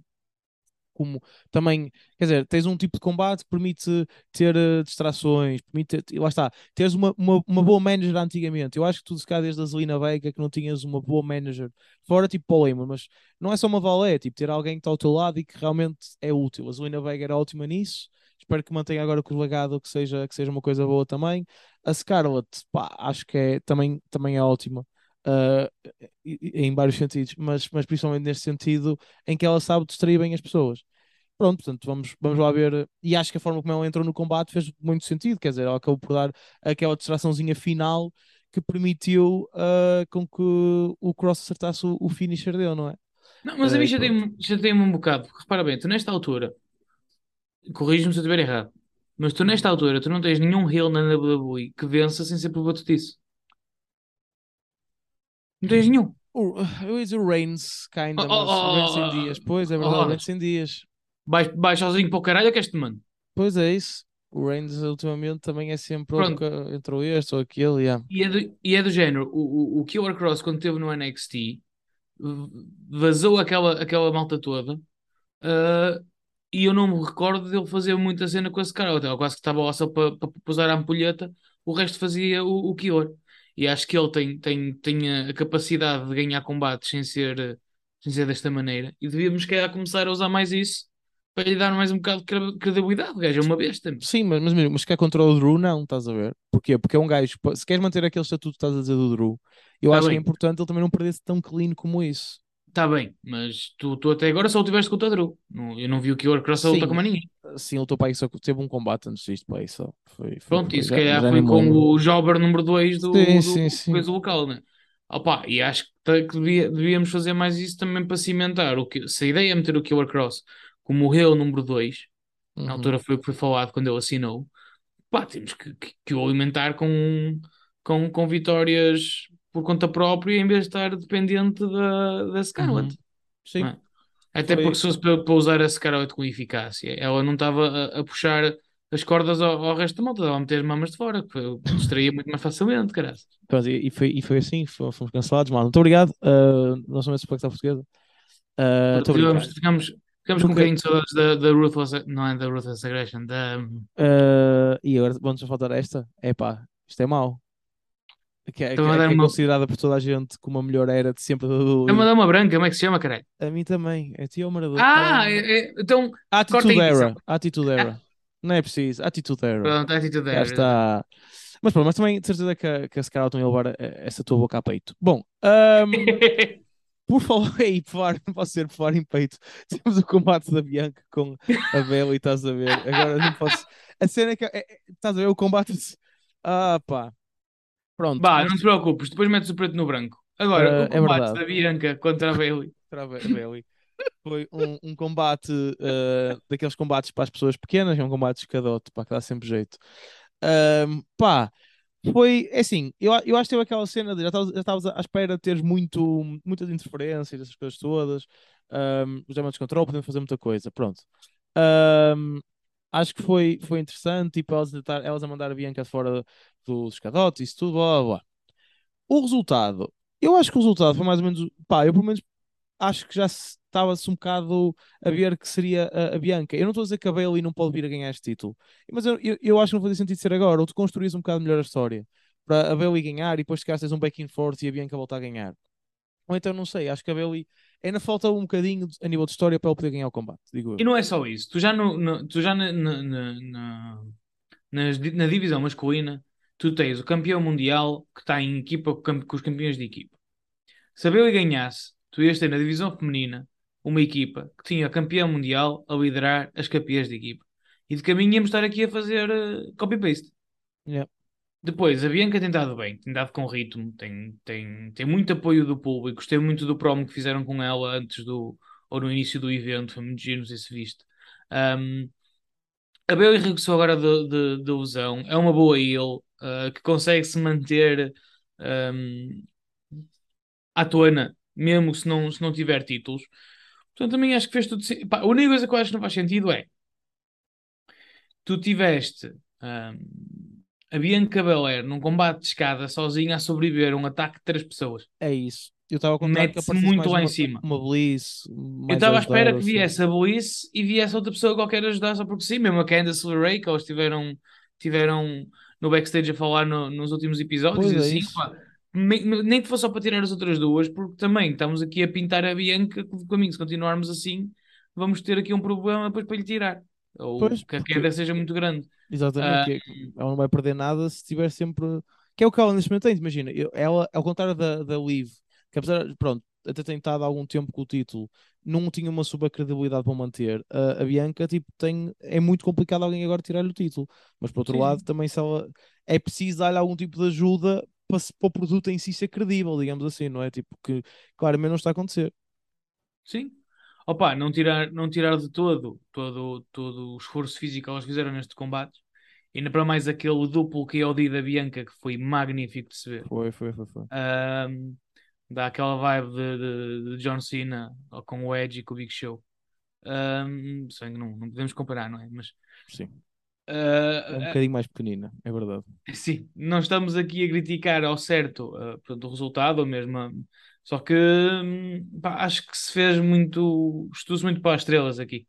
como também, quer dizer, tens um tipo de combate que permite ter eh, distrações, permite, e lá está, teres uma, uma, uma boa manager antigamente. Eu acho que tu, se cá desde a Zelina Vega, que não tinhas uma boa manager, fora tipo Paul mas não é só uma valé, é tipo ter alguém que está ao teu lado e que realmente é útil. A Zelina Vega era ótima nisso. Espero que mantenha agora com o legado, que seja, que seja uma coisa boa também. A Scarlett, pá, acho que é, também, também é ótima. E- em vários sentidos, mas, mas principalmente neste sentido em que ela sabe distrair bem as pessoas. Pronto, portanto, vamos, vamos lá ver. E acho que a forma como ela entrou no combate fez muito sentido, quer dizer, ela acabou por dar aquela distraçãozinha final que permitiu ah, com que o Cross acertasse o, o finisher dele, não é? Não, mas a Eh, mim já tem-me já tem um bocado, porque repara bem, tu nesta altura, corrige-me se eu estiver errado, mas tu nesta altura, tu não tens nenhum heel na WWE que vença sem ser por batutice. Não tens nenhum. O, eu ia dizer o Reigns, kinda, Oh, mas oh, o Reigns sem oh, dias. Pois, é verdade, oh, Reigns sem dias. Vais, vais sozinho para o caralho, que este mano. Pois é isso. O Reigns ultimamente também é sempre entrou este ou aquele, yeah. E é do, e é do género, o, o, o Killer Cross, quando esteve no NXT, vazou aquela, aquela malta toda, ah, e eu não me recordo dele fazer muita cena com esse cara. Ele quase que estava lá só para para pousar a ampulheta, o resto fazia o, o Killer. E acho que ele tem, tem, tem a capacidade de ganhar combates sem ser, sem ser desta maneira. E devíamos, calhar, começar a usar mais isso para lhe dar mais um bocado de cre- credibilidade. O gajo é uma besta. Sim, mas, mas, mesmo, mas quer contra o Drew, não, estás a ver? Porquê? Porque é um gajo, se queres manter aquele estatuto que estás a dizer do Drew, eu Tá acho que bem. é importante ele também não perder-se tão clean como isso. Está bem, mas tu, tu até agora só o tiveste com o Tadru. Eu não vi o Killer Cross a lutar Sim. com mais ninguém. Sim, ele teu pai só teve um combate antes disto, pai, só. Foi, foi, Pronto, foi, já- se calhar foi com o Jobber número 2 do, Sim, do, sim, sim. coisa local, né? Opa, e acho que, devia- devíamos fazer mais isso também para cimentar. O que, se a ideia é meter o Killer Cross como o heel número 2, Uhum. na altura foi o que foi falado quando ele assinou, pá, temos que, que, que o alimentar com, com, com vitórias por conta própria em vez de estar dependente da, da Scarlett. Uhum. Sim. é? Até Foi- porque se fosse para, para usar a Scarlett com eficácia, ela não estava a, a puxar as cordas ao, ao resto da malta, estava a meter as mamas de fora, que foi- distraía muito mais facilmente. Pronto, e, e foi, e foi assim, fomos, cancelados, mano. Muito obrigado. Uh, nós somos a portuguesa. Uh, Estou a brincar. Ficamos, ficamos, ficamos com um bocadinho de saudades da, da Ruthless, não é da Ruthless Aggression, da, Uh, e agora vamos a faltar esta? É pá, isto é mau. Que é, que Estão a é- dar que é uma- considerada por toda a gente como a melhor era de sempre da WWE. É uma dama branca, como é que se chama, caralho? A mim também. É tio Maradona. Ah, é- é- então, Attitude a Era. Attitude Era. Não é preciso. Attitude Era. pronto, a atitude Já era. está. Mas pronto, mas também de certeza que, a- que a Scarlett ia levar eh, essa tua boca a peito. Bom, ahm, [laughs] por falar [laughs] aí, por falar, não posso ser por falar em peito, [laughs] temos o combate da Bianca com a Bela e estás a ver. Agora não posso. A cena é que. é- estás a ver o combate. Ah, pá. Pronto. Bah, mas- não te preocupes, depois metes o preto no branco. Agora, Ah, o é combate verdade. da Bianca contra a Bailey. [laughs] Contra a Bailey. Foi um, um combate uh, daqueles combates para as pessoas pequenas, é um combate de escadote, pá, que dá sempre jeito. Ahm, pá, foi é assim, eu, eu acho que teve aquela cena de já estavas- à espera de teres muito, muitas interferências, essas coisas todas, um, os damage control, podendo fazer muita coisa, pronto. Ahm, acho que foi, foi interessante, tipo, elas elas a mandar a Bianca fora do escadote, isso tudo, blá blá blá. O resultado, eu acho que o resultado foi mais ou menos, pá, eu pelo menos acho que já se- estava-se um bocado a ver que seria a, a Bianca. Eu não estou a dizer que a Bailey não pode vir a ganhar este título, mas eu, eu, eu acho que não fazia sentido ser agora, ou tu construís um bocado melhor a história para a Bailey ganhar e depois calhar tens um back and forth e a Bianca voltar a ganhar. Ou então não sei, acho que a Bailey ainda falta um bocadinho a nível de história para ela poder ganhar o combate, digo eu. E não é só isso. Tu já, no, no- tu já na, na, na, na, divisão masculina, tu tens o campeão mundial que está em equipa com os campeões de equipa. Se a Bailey ganhasse, tu ias ter na divisão feminina uma equipa que tinha campeão mundial a liderar as campeãs de equipa. E de caminho íamos estar aqui a fazer eh, copy-paste. Yeah. Depois, a Bianca tem dado bem, tem dado com ritmo, tem, tem, tem muito apoio do público. Gostei muito do promo que fizeram com ela antes do, ou no início do evento, foi muito giro, não sei se viste. Um, a Bailey regressou agora de, lesão, é uma boa heel, uh, que consegue se manter um, à tona, mesmo se não, se não tiver títulos. Portanto, também acho que fez tudo. Pá, a única coisa que eu acho que não faz sentido é tu tiveste um, a Bianca Belair num combate de escada sozinha a sobreviver a um ataque de três pessoas. É isso. Eu estava que Mete-se muito lá em uma, cima. uma Bliss, Eu estava à espera que assim. viesse a Bliss e viesse outra pessoa qualquer ajudar só porque sim, mesmo a Candice LeRae, que eles tiveram, tiveram no backstage a falar no- nos últimos episódios, Pois e é assim, pá, nem que fosse só para tirar as outras duas, porque também estamos aqui a pintar a Bianca com o caminho, se continuarmos assim, vamos ter aqui um problema depois para lhe tirar. Ou Pois, que a porque- queda seja muito grande. Exatamente, Ah, é- ela não vai perder nada se tiver sempre. Que é o que ela neste momento tem, imagina. ela, ao contrário da, da Liv, que apesar, pronto, até tem estado há algum tempo com o título, não tinha uma super credibilidade para manter. A, a Bianca, tipo, tem. É muito complicado alguém agora tirar-lhe o título. Mas por outro Sim. lado, também se ela. É preciso dar-lhe algum tipo de ajuda para, para o produto em si ser credível, digamos assim, não é? Tipo, que claramente não está a acontecer. Sim. Opa, não tirar, não tirar de todo, todo, todo o esforço físico que elas fizeram neste combate. Ainda para mais aquele duplo KOD da Bianca que foi magnífico de se ver. Foi, foi, foi. foi. Ahm, dá aquela vibe de, de- de John Cena com o Edge e com o Big Show. Ahm, se bem que não, não podemos comparar, não é? Mas Sim. ah, É um ah, bocadinho mais pequenina, é verdade. sim, não estamos aqui a criticar ao certo portanto, o resultado, ou mesmo. ah, só que hum, pá, acho que se fez muito. Estudo-se muito para as estrelas aqui.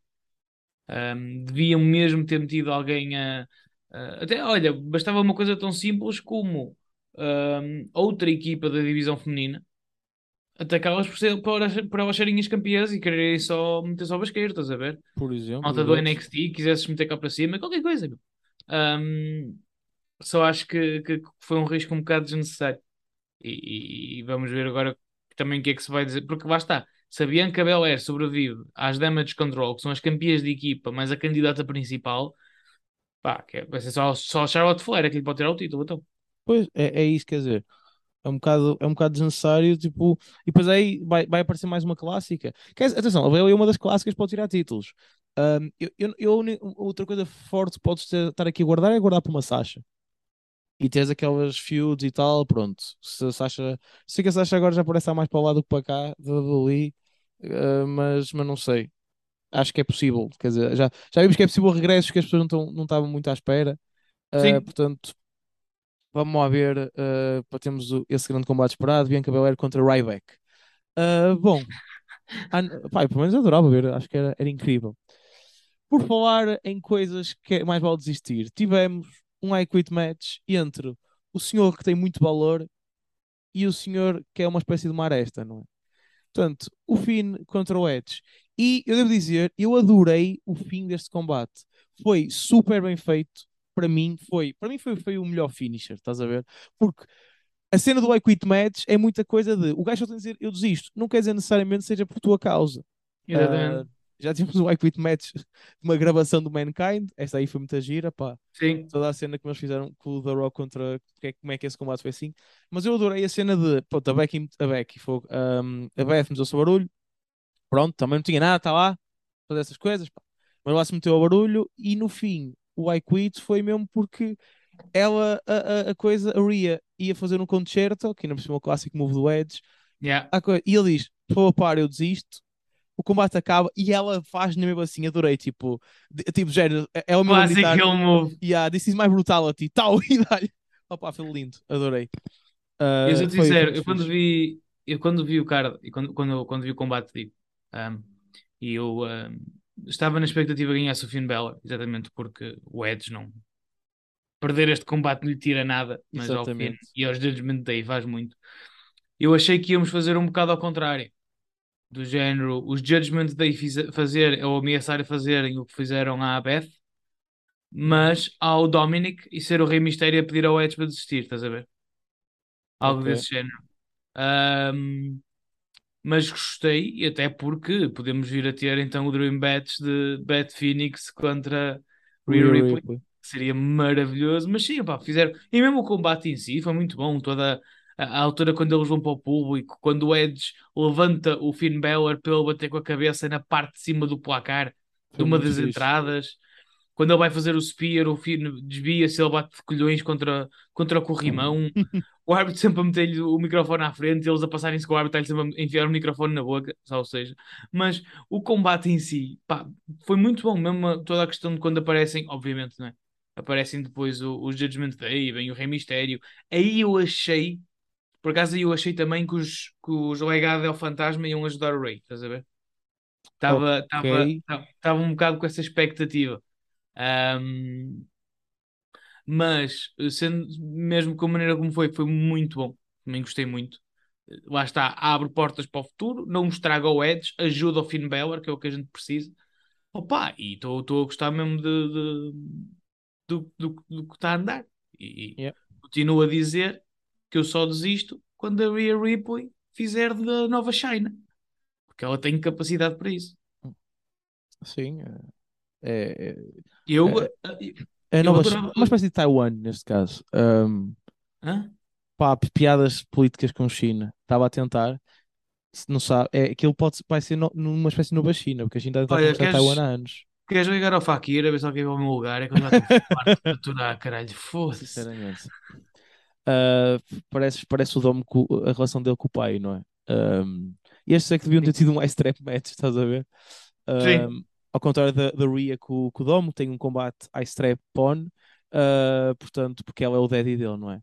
Ahm, deviam mesmo ter metido alguém a. a- até, olha, bastava uma coisa tão simples como ahm, outra equipa da divisão feminina atacá-las por, ser, por, elas- por elas serem as campeãs e quererem só meter só basqueiro, estás a ver? Por exemplo. Malta do. NXT, quisesses meter cá para cima, qualquer coisa. Ahm, só acho que, que foi um risco um bocado desnecessário. E, e- e vamos ver agora também o que é que se vai dizer, porque lá está. Se a Bianca Belair sobrevive às Damage Control, que são as campeãs de equipa, mais a candidata principal, pá, que é- vai ser só, só Charlotte Flair é que lhe pode tirar o título. Então. Pois, é, é isso, quer dizer, é um bocado, é um bocado desnecessário, tipo, e depois aí vai, vai aparecer mais uma clássica. Quer dizer, atenção, a Bailey é uma das clássicas para tirar títulos. Ahm, eu, eu, eu- outra coisa forte que podes ter- estar aqui a guardar é guardar para uma Sasha. E tens aquelas feuds e tal, pronto. Se a Sasha, sei que a Sasha agora já parece mais para lá do que para cá, da WWE, ah, mas, mas não sei. Acho que é possível, quer dizer, já, já vimos que é possível regressos que as pessoas não, estão- não estavam muito à espera. Sim. portanto, Vamos lá ver eh, para termos esse grande combate esperado. Bianca Belair contra Ryback. Ah, bom, [laughs] an- eu pelo menos adorava ver, acho que era, era incrível. Por falar em coisas que é mais vale desistir, tivemos um I Quit match entre o senhor que tem muito valor e o senhor que é uma espécie de uma aresta, não é? Portanto, o Finn contra o Edge. E eu devo dizer, eu adorei o fim deste combate. Foi super bem feito. Para mim foi, para mim foi, foi o melhor finisher, estás a ver? Porque a cena do I Quit Match é muita coisa de o gajo só tem a dizer eu desisto, não quer dizer necessariamente seja por tua causa. Exatamente. Uh, já tivemos o I Quit Match, uma gravação do Mankind, esta aí foi muita gira, pá. Sim. Toda a cena que eles fizeram com o The Rock contra é, como é que esse combate foi assim. Mas eu adorei a cena de, pronto, a Becky, a Becky foi, um, a Beth meteu-se ao barulho, pronto, também não tinha nada, está lá, fazer essas coisas, pá. Mas lá se meteu ao barulho e no fim o I Quit foi mesmo porque ela, a, a, a coisa, a Ria ia fazer um concerto, que ainda por cima é o clássico move do Edge, Yeah. e ele diz, favor, para, eu desisto, o combate acaba e ela faz mesmo assim, adorei, tipo, de, tipo, género, é, é o meu Classic militar, heel move. yeah, this is my brutality, [laughs] tal, e dá-lhe, opa, foi lindo, adorei. Uh, Eu sou sincero, eu quando vi, eu quando vi o card e quando, quando, quando vi o combate tipo, um, e eu um, estava na expectativa de ganhar o Finn Balor, exatamente porque o Edge não perder este combate não lhe tira nada, mas ao Finn Exatamente. e aos Judgment Day faz muito. Eu achei que íamos fazer um bocado ao contrário. Do género, os Judgment Day fazer ou ameaçar a fazerem o que fizeram à Beth, mas ao Dominic e ser o Rei Mistério a pedir ao Edge para desistir, estás a ver? Algo Ok. desse género. Ahm, mas gostei, e até porque podemos vir a ter então o Dream Match de Beth Phoenix contra Rhea Ripley, seria maravilhoso. Mas sim, pá, fizeram. E mesmo o combate em si foi muito bom. Toda a, a altura quando eles vão para o público, quando o Edge levanta o Finn Balor para ele bater com a cabeça na parte de cima do placar de Foi uma muito das fixe. entradas. Quando ele vai fazer o spear, o Finn desvia-se, ele bate de colhões contra, contra o corrimão. o árbitro sempre a meter-lhe o microfone à frente, eles a passarem-se com o árbitro, sempre a enfiar o microfone na boca, só ou seja. Mas o combate em si, pá, foi muito bom, mesmo toda a questão de quando aparecem, obviamente, não é? Aparecem depois o- os Judgment Day, vem o Rei Mistério. Aí eu achei, por acaso eu achei também que os, que os Legado ao Fantasma iam ajudar o Rei, estás a ver? Estava Ok. estava um bocado com essa expectativa. Ahm, mas sendo mesmo com a maneira como foi, foi muito bom. Também gostei muito. Lá está, abre portas para o futuro, não estraga o Edge, ajuda o Finn Balor, que é o que a gente precisa. Opa, e estou a gostar mesmo de, de- do, do, do que está a andar. E Yeah. continuo a dizer que eu só desisto quando a Rhea Ripley fizer da nova China. Porque ela tem capacidade para isso. Sim, é, é, Eu, É- é Eu nova, adorava- uma espécie de Taiwan, neste caso. Um, hã? pá, pi- piadas políticas com China. Estava a tentar. Se não sabe, é, aquilo pode, vai ser no- numa espécie de nova China, porque a China está a Olha, queres- Taiwan há anos. Queres ligar ao Fakir a ver se alguém vai ao meu lugar? É que eu já estou [laughs] farto de aturar, caralho. Foda-se. Sinceramente. Ah, parece, parece o Dom com a relação dele com o pai, não é? Um, e estes é que deviam ter tido um ice trap match, estás a ver? Sim. Um, ao contrário da, da Rhea com, com o Dom, tem um combate ice trap on, ah, portanto, porque ela é o daddy dele, não é?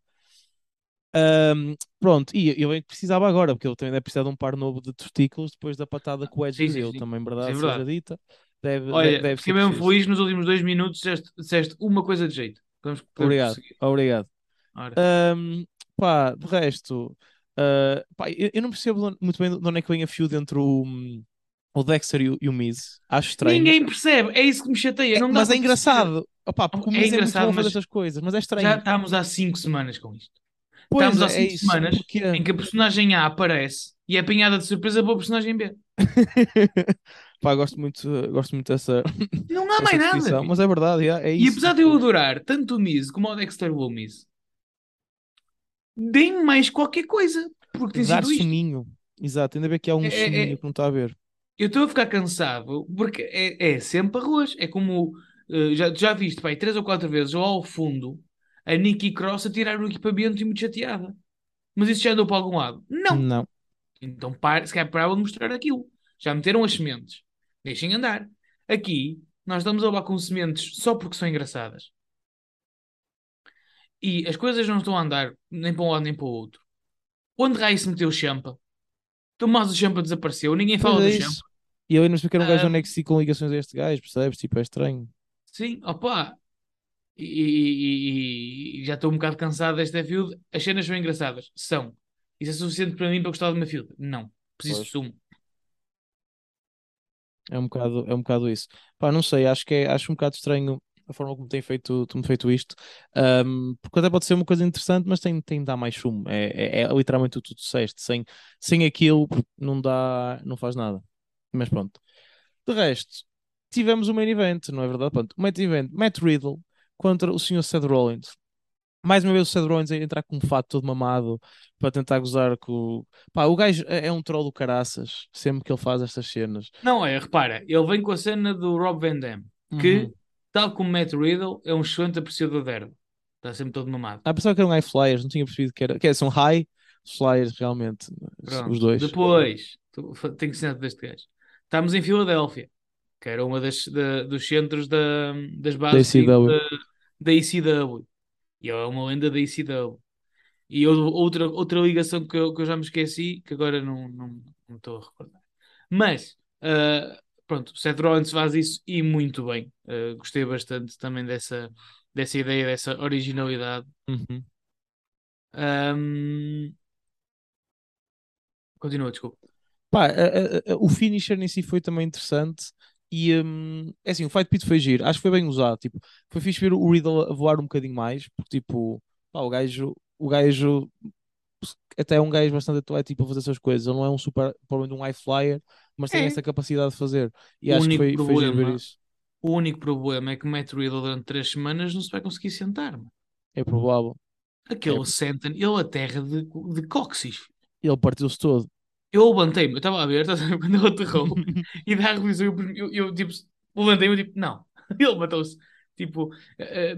Um, pronto, e eu bem que precisava agora, porque ele também deve precisar de um par novo de testículos depois da patada que o Edge Sim, sim, deu, sim. também, verdade, seja verdade. dita. Deve, Olha, deve, deve fiquei mesmo preciso. feliz nos últimos dois minutos. Disseste, disseste uma coisa de jeito. Vamos podemos Obrigado, obrigado. Um, pá, de resto, uh, pá, eu, eu não percebo muito bem de onde é que vem a feud entre o, o Dexter e o, e o Miz. Acho estranho. Ninguém percebe, é isso que me chateia. É, mas é engraçado. Opá, porque o É Miz é, muito engraçado, bom a fazer mas estas coisas, mas é estranho. Já estamos há 5 semanas com isto. Pois estamos há é, é 5 isso. semanas Porque... em que a personagem A aparece e é apanhada de surpresa para o personagem B. [laughs] pá, gosto muito, gosto muito dessa, Não há mais nada. mas é verdade, é, é E isso. apesar de eu adorar tanto o Miz como o Dexter Loomis, deem mais qualquer coisa. Porque tem Dar sido isto. soninho. Exato, ainda bem que há um É- é- soninho é- que não está a ver. Eu estou a ficar cansado porque é, é sempre arroz. É como eh, já, já viste, pai, três ou quatro vezes lá ao fundo a Nikki Cross a tirar o equipamento e muito chateada. Mas isso já andou para algum lado? Não. Não. Então para, se calhar parava de mostrar aquilo. Já meteram as sementes. Deixem andar. Aqui nós estamos a levar com sementes só porque são engraçadas. E as coisas não estão a andar nem para um lado nem para o outro. Onde raio se meteu o Champa? Tomás o Champa desapareceu. Ninguém fala Pois do é Champa. E eu ainda me um gajo Ah. do NXT com ligações a este gajo, percebes? Tipo, é estranho. Sim, opa. E, e- e- e já estou um bocado cansado desta feud. As cenas são engraçadas. São. Isso é suficiente para mim para gostar de uma field? Não. Preciso Pois. de sumo. É um bocado, é um bocado isso. Pá, não sei, acho que é, acho um bocado estranho a forma como tem feito, tem feito isto. Ahm, porque até pode ser uma coisa interessante, mas tem, tem de dar mais sumo. É, é, é literalmente o que tu disseste. Sem, sem aquilo não dá, não faz nada. Mas pronto. De resto, tivemos o main event, não é verdade? Pronto, o main event, Matt Riddle contra o Sr. Seth Rollins. Mais uma vez o Seth Rollins a entrar com um fato todo mamado para tentar gozar com o... Pá, o gajo é é um troll do caraças, sempre que ele faz estas cenas. Não é, repara, ele vem com a cena do Rob Van Dam, que, Uhum. Tal como Matt Riddle, é um excelente apreciador de erva. Está sempre todo mamado. Ah, pensava que eram high flyers, não tinha percebido que era. Que é, são high flyers, realmente. Pronto. Os dois. Depois, tenho que ensinar deste gajo. Estamos em Filadélfia, que era uma das, da- dos centros da, das bases ECW. da, da ECW. E é uma lenda da ECW. E outra, outra ligação que eu, que eu já me esqueci, que agora não, não, não estou a recordar. Mas, ah, pronto, o Seth Rollins faz isso e muito bem. Ah, gostei bastante também dessa, dessa ideia, dessa originalidade. Uhum. Ahm, Continua, desculpa. Pá, a- a- a- o finisher em si foi também interessante. E hum, é assim, o Fight Pit foi giro, acho que foi bem usado. Tipo, foi fixe ver o Riddle a voar um bocadinho mais, porque tipo, pá, o gajo, o gajo até é um gajo bastante atlético para fazer essas coisas. Ele não é um super, provavelmente um high flyer, mas tem É. essa capacidade de fazer. E O acho que foi, foi giro ver problema- isso. O único problema é que o Matt Riddle durante três semanas não se vai conseguir sentar. mano. É provável. Aquele É. senta, ele aterra de, de cóccix. Ele partiu-se todo. Eu levantei-me, eu estava a ver, [laughs] estás a ver, quando ele aterrou [laughs] e dá a revisão, eu, eu, eu, tipo, levantei-me tipo, não, [laughs] ele matou-se. Tipo, eh,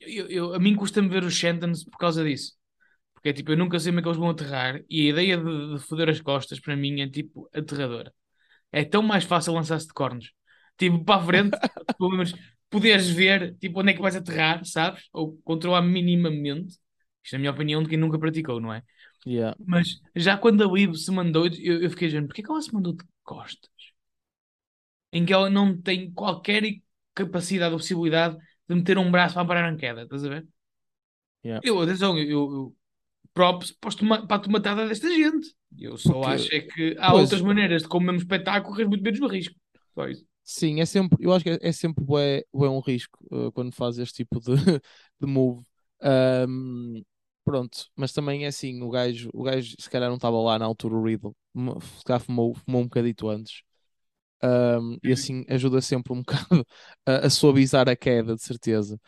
eu, eu- a mim custa-me ver os Shantons por causa disso. Porque é tipo, eu nunca sei como é que eles vão aterrar e a ideia de, de foder as costas para mim é tipo aterradora. É tão mais fácil lançar-se de cornos. Tipo, para a frente, [laughs] pelo menos poderes ver tipo, onde é que vais aterrar, sabes? Ou controlar minimamente. Isto é a minha opinião de quem nunca praticou, não é? Yeah. Mas já quando a Liv se mandou, eu, eu fiquei dizendo, porquê que ela se mandou de costas? Em que ela não tem qualquer capacidade ou possibilidade de meter um braço para parar a queda, estás a ver? Yeah. Eu, atenção, eu, eu props para, a tomatada desta gente. Eu só Porque- acho é que há Pois. outras maneiras de, como mesmo espetáculo, correr muito menos no risco. Só isso. Sim, é sempre, eu acho que é, é sempre bué, bué um risco uh, quando faz este tipo de, [laughs] de move. Ahm, pronto, mas também é assim, o gajo, o gajo se calhar não estava lá na altura o Riddle, se calhar fumou, fumou um bocadito antes. Ahm, e assim ajuda sempre um [laughs] bocado a, a suavizar a queda, de certeza.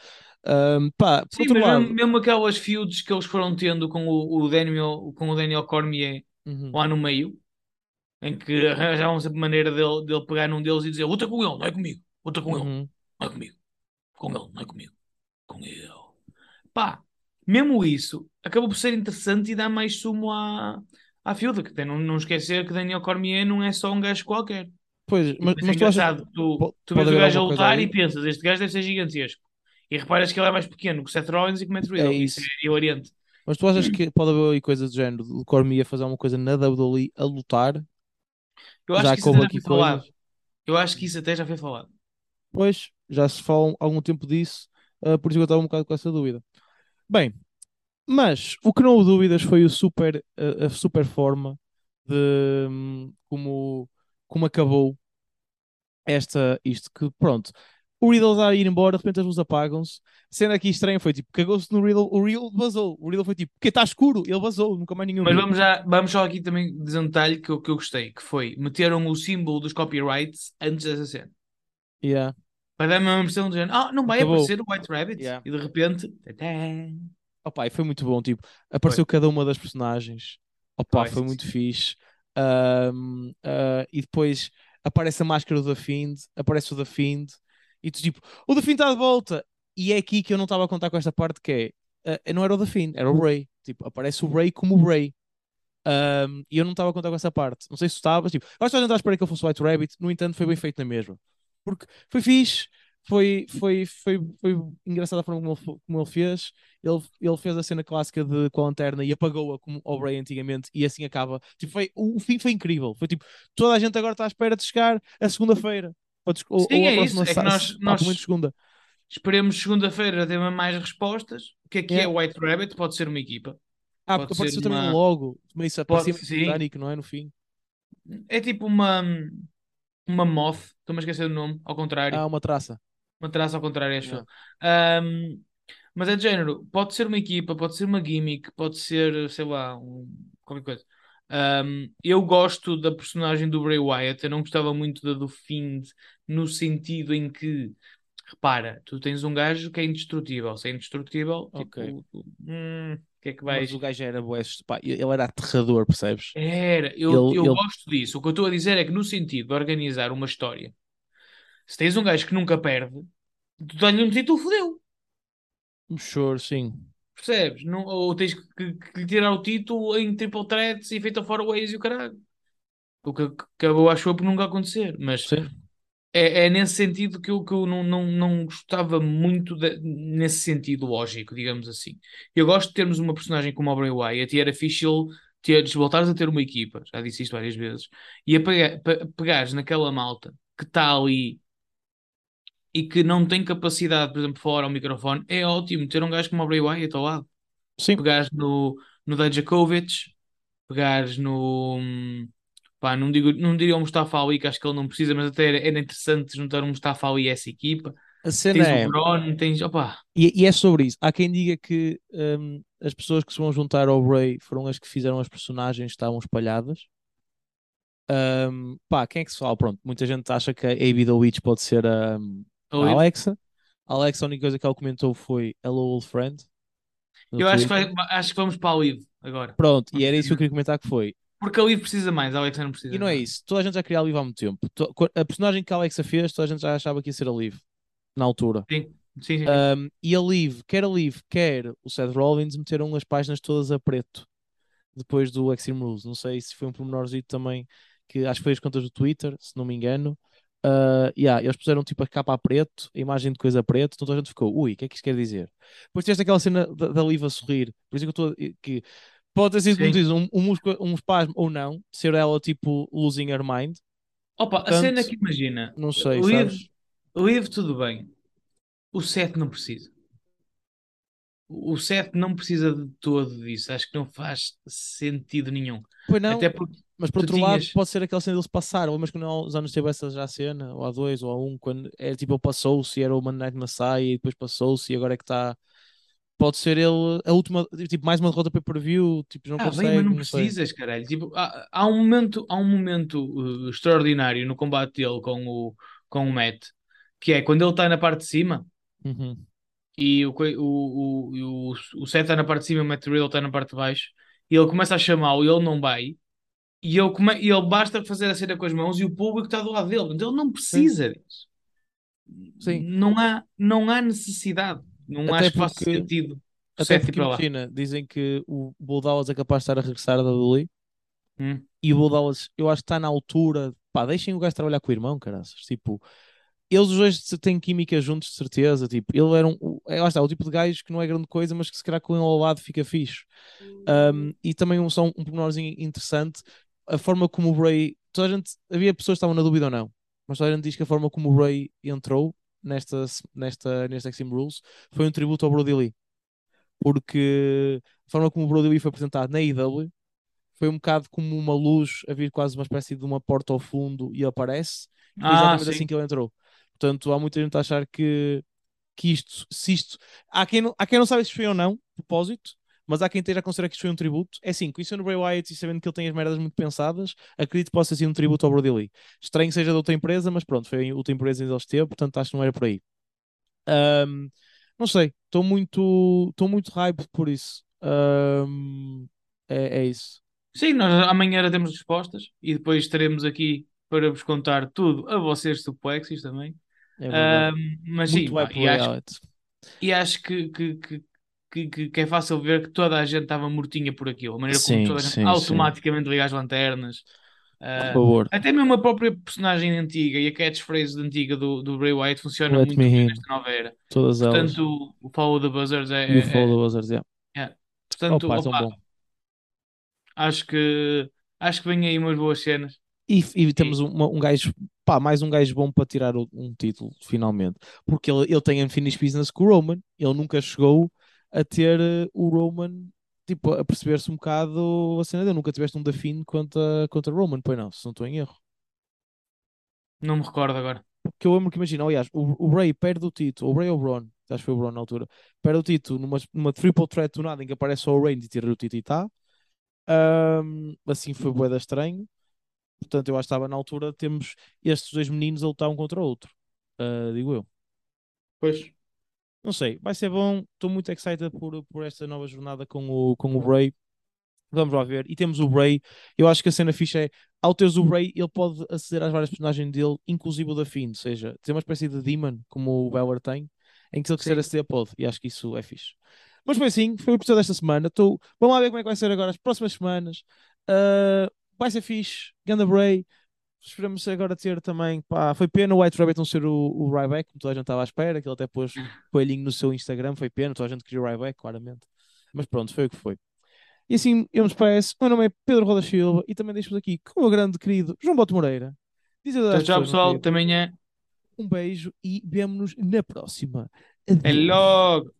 Ahm, pá, Sim, mas lado, mesmo, mesmo aquelas feuds que eles foram tendo com o, o Daniel, com o Daniel Cormier Uhum, lá no meio, em que arranjavam sempre maneira dele, dele pegar num deles e dizer: luta com ele, não é comigo, luta com ele. uhum. Não é comigo. Com ele, não é comigo. Com ele. Pá, mesmo isso acabou por ser interessante e dá mais sumo à, à Fielda. Que tem, não, não esquecer que Daniel Cormier não é só um gajo qualquer. Pois, mas, Mas, é mas tu achas. Tu, tu vês o gajo a lutar aí? e pensas: este gajo deve ser gigantesco. E reparas que ele é mais pequeno que o Seth Rollins e que o Matt Riddle. É isso. isso. é hilariante. mas tu achas que pode haver aí coisa do género, do Cormier fazer alguma coisa na WWE a lutar? Eu acho Já que isso até já aqui foi falado. coisas? Eu acho que isso até já foi falado. Pois, já se fala há algum tempo disso, ah, por isso eu estava um bocado com essa dúvida. Bem, mas o que não houve dúvidas foi o super, a, a super forma de hum, como, como acabou esta, isto, que pronto, o Riddle está a ir embora, de repente as luzes apagam-se. Sendo aqui estranho foi tipo, cagou-se no Riddle, o Riddle vazou. O Riddle foi tipo, porque está escuro, ele vazou, nunca mais ninguém Mas vamos, já, vamos só aqui também dizer um detalhe que eu, que eu gostei: que foi meteram o símbolo dos copyrights antes dessa cena. Yeah. Para dar uma impressão de género, ah, não vai Acabou. aparecer o White Rabbit. Yeah. E de repente, tadã. Opa, e foi muito bom, tipo, apareceu cada uma das personagens. Opa, Foi, foi muito fixe. Ahm, ah, e depois aparece a máscara do The Fiend, aparece o The Fiend, e tu tipo, o Fiend está de volta. E é aqui que eu não estava a contar com esta parte que é, ah, não era o Fiend, era o Ray. Tipo, aparece o Ray como o Ray. Ahm, e eu não estava a contar com essa parte. Não sei se tu estavas, tipo, eu acho que estava a esperar que ele fosse o White Rabbit, no entanto foi bem feito na mesma. Porque foi fixe, foi, foi, foi, foi engraçada a forma como ele, como ele fez. Ele, ele fez a cena clássica de, com a lanterna e apagou-a como o Bray antigamente e assim acaba. Tipo, foi, o fim foi incrível. Foi tipo, toda a gente agora está à espera de chegar a segunda-feira. Ou, des- ou, Sim, ou a é próxima isso, é que nós- nós- segunda. Esperemos segunda-feira ter mais respostas. O que é que é o White Rabbit? Pode ser uma equipa. Ah, Pode porque ser também uma- um logo. Isso Pode- britânico, não é? No fim. É tipo uma, uma moth, estou-me a esquecer do nome, ao contrário. Ah, uma traça. Uma traça ao contrário, acho Yeah. Um, mas é de género, pode ser uma equipa, pode ser uma gimmick, pode ser, sei lá, um- qualquer coisa. Um, eu gosto da personagem do Bray Wyatt, eu não gostava muito da do Fiend, no sentido em que, repara, tu tens um gajo que é indestrutível, se é indestrutível, Ok. tipo, hum, o que é que vais. Mas o gajo era bué, pá, ele era aterrador, percebes? Era, eu, Ele- eu ele- gosto disso. O que eu estou a dizer é que, no sentido de organizar uma história, se tens um gajo que nunca perde, tu dá-lhe um título, fodeu. Sure, sim. Percebes? Não, ou tens que, que- tirar o título em triple threats e feita fora ways e o caralho. O que acabou, acho eu, por nunca acontecer. Mas é, é nesse sentido que eu, que eu não, não, não gostava muito de- nesse sentido lógico, digamos assim. Eu gosto de termos uma personagem como o Bray Wyatt e era fixe teres, voltares a ter uma equipa, já disse isto várias vezes, e a pegar, pe- pegares naquela malta que está ali e que não tem capacidade, por exemplo, falar ao microfone, é ótimo ter um gajo como o Bray Wyatt ao lado. Sim. Pegares no, no Dijakovic, pegares no. hum, Pá, não, digo, não diria o Mustafa Ali, que acho que ele não precisa, mas até era, interessante juntar o Mustafa Ali a essa equipa. A cena Tens é. o Bron, tens. Opa, E, e é sobre isso. Há quem diga que hum, as pessoas que se vão juntar ao Bray foram as que fizeram as personagens que estavam espalhadas. Hum, pá, quem é que se fala? Pronto, muita gente acha que a Abby the Witch pode ser a, a Ali- Alexa. A Alexa, a única coisa que ela comentou foi Hello, old friend. eu acho que, vai- acho que vamos para a Live agora. Pronto, e era isso que eu queria comentar que foi. Porque a Live precisa mais, a Alexa não precisa. E não é isso. Toda a gente já queria a Liv há muito tempo. A personagem que a Alexa fez, toda a gente já achava que ia ser a Liv. Na altura. Sim, sim, sim. Um, e a Liv, quer a Liv, quer o Seth Rollins, meteram as páginas todas a preto depois do Extreme Rules. Não sei se foi um pormenorzito também, que acho que foi as contas do Twitter, se não me engano. Uh, yeah, eles puseram tipo a capa a preto, a imagem de coisa a preto, então toda a gente ficou, ui, o que é que isto quer dizer? Depois tiveste aquela cena da, da Liv a sorrir, por isso que eu estou que pode ter sido, diz, um, um, um espasmo ou não, ser ela tipo losing her mind, Opa, a portanto, cena é que imagina, não sei, sabes? Live tudo bem. O Seth não precisa. O Seth não precisa de todo disso. Acho que não faz sentido nenhum. Pois não, Até porque Mas por outro lado, tinhas- pode ser aquela cena deles passaram. Mas quando há uns anos teve essa já cena, ou há dois, ou há um, quando é tipo ele passou-se e era o Monday Night Messiah e depois passou-se e agora é que está. Pode ser ele a última, tipo, mais uma derrota para view, tipo, não Ah, consegue. bem, mas não não sei. precisas, caralho. Tipo, há, há um momento, há um momento uh, extraordinário no combate dele com o, com o Matt, que é quando ele está na parte de cima Uhum. e o, o, o, o, o Seth está na parte de cima e o Matt Riddle está na parte de baixo e ele começa a chamá-lo e ele não vai e ele, come, ele basta fazer a cena com as mãos e o público está do lado dele. Portanto, ele não precisa disso. Sim. Não há, não há necessidade. Não Até acho que faça sentido. Até porque para lá. imagina, dizem que o Bull Dallas é capaz de estar a regressar da WWE Hum. e o Bull Dallas, eu acho que está na altura. Pá, deixem o gajo trabalhar com o irmão, caraças. Tipo, eles os dois têm química juntos, de certeza. Tipo, ele era um. o- É, lá está, o tipo de gajo que não é grande coisa, mas que se calhar com ele ao lado fica fixe. Um, e também um, só um, um pormenorzinho interessante, a forma como o Bray. Toda a gente. Havia pessoas que estavam na dúvida ou não, mas toda a gente diz que a forma como o Bray entrou nesta, nesta, neste Extreme Rules foi um tributo ao Brody Lee. Porque a forma como o Brody Lee foi apresentado na AEW foi um bocado como uma luz a vir quase uma espécie de uma porta ao fundo e aparece. E foi Ah, exatamente sim. assim que ele entrou. Portanto, há muita gente a achar que, que isto, se isto. Há quem, não, há quem não sabe se foi ou não, propósito, mas há quem esteja a considerar que isto foi um tributo. É assim, conhecendo o Bray Wyatt e sabendo que ele tem as merdas muito pensadas, acredito que possa ser um tributo ao Brody Lee. Estranho que seja de outra empresa, mas pronto, foi a outra empresa onde ele esteve, portanto acho que não era por aí. Ahm, não sei, estou muito, estou muito hype por isso. Ahm, é, é isso. Sim, nós amanhã já temos respostas e depois estaremos aqui para vos contar tudo a vocês suplexos também. É. Ahm, mas sim, muito pá, hype e acho, e acho que, que, que, que, que- que é fácil ver que toda a gente estava mortinha por aquilo. A maneira Sim, como toda a gente sim, sim. automaticamente liga as lanternas. Por favor. até mesmo a própria personagem antiga e a catchphrase antiga do, do Bray Wyatt funciona Let muito bem nesta nova era. Todas elas. Portanto, o Follow the Buzzards é. E o é- Follow the Buzzards, yeah. é- Portanto, Opa, opa, bom. acho que acho que vem aí umas boas cenas. E, e temos uma- um gajo, pá, mais um gajo bom para tirar o- um título, finalmente. Porque ele, ele tem unfinished business com o Roman. Ele nunca chegou a ter eh, o Roman, tipo, a perceber-se um bocado a cena dele. Nunca tiveste um Dafine contra, contra Roman, pois não, se não estou em erro. Não me recordo agora. Porque eu lembro que imagina, aliás, o, o Ray perde o título, o Ray ou o Braun, acho que foi o Braun na altura, perde o título numa, numa triple threat do nada em que aparece só o Reigns e tira o título e tá. Ahm, assim foi boeda estranho. Portanto, eu acho que estava na altura de termos estes dois meninos a lutar um contra o outro. Ah, digo eu. Pois. Não sei, vai ser bom. Estou muito excited por, por esta nova jornada com o, com o Bray. Vamos lá ver. E temos o Bray. Eu acho que a cena fixa é, ao teres o Bray, ele pode aceder às várias personagens dele, inclusive o da Finn. Ou seja, ter uma espécie de Demon, como o Beller tem, em que se ele quiser Sim. aceder, pode. E acho que isso é fixe. Mas foi assim, foi o episódio desta semana. Tô... Vamos lá ver como é que vai ser agora as próximas semanas. Ah, vai ser fixe. Ganda Bray. Esperamos agora ter também. Pá, foi pena o White Rabbit não ser o, o Ryback, como toda a gente estava à espera, que ele até pôs coelhinho no seu Instagram. Foi pena, toda a gente queria o Ryback, claramente. Mas pronto, foi o que foi. E assim, eu me despeço. O meu nome é Pedro Roda Silva e também deixo-vos aqui com o meu grande querido João Boto Moreira. Diz adeus Tchau, pessoal. Até amanhã. Um beijo e vemo-nos na próxima. É Adeus. logo.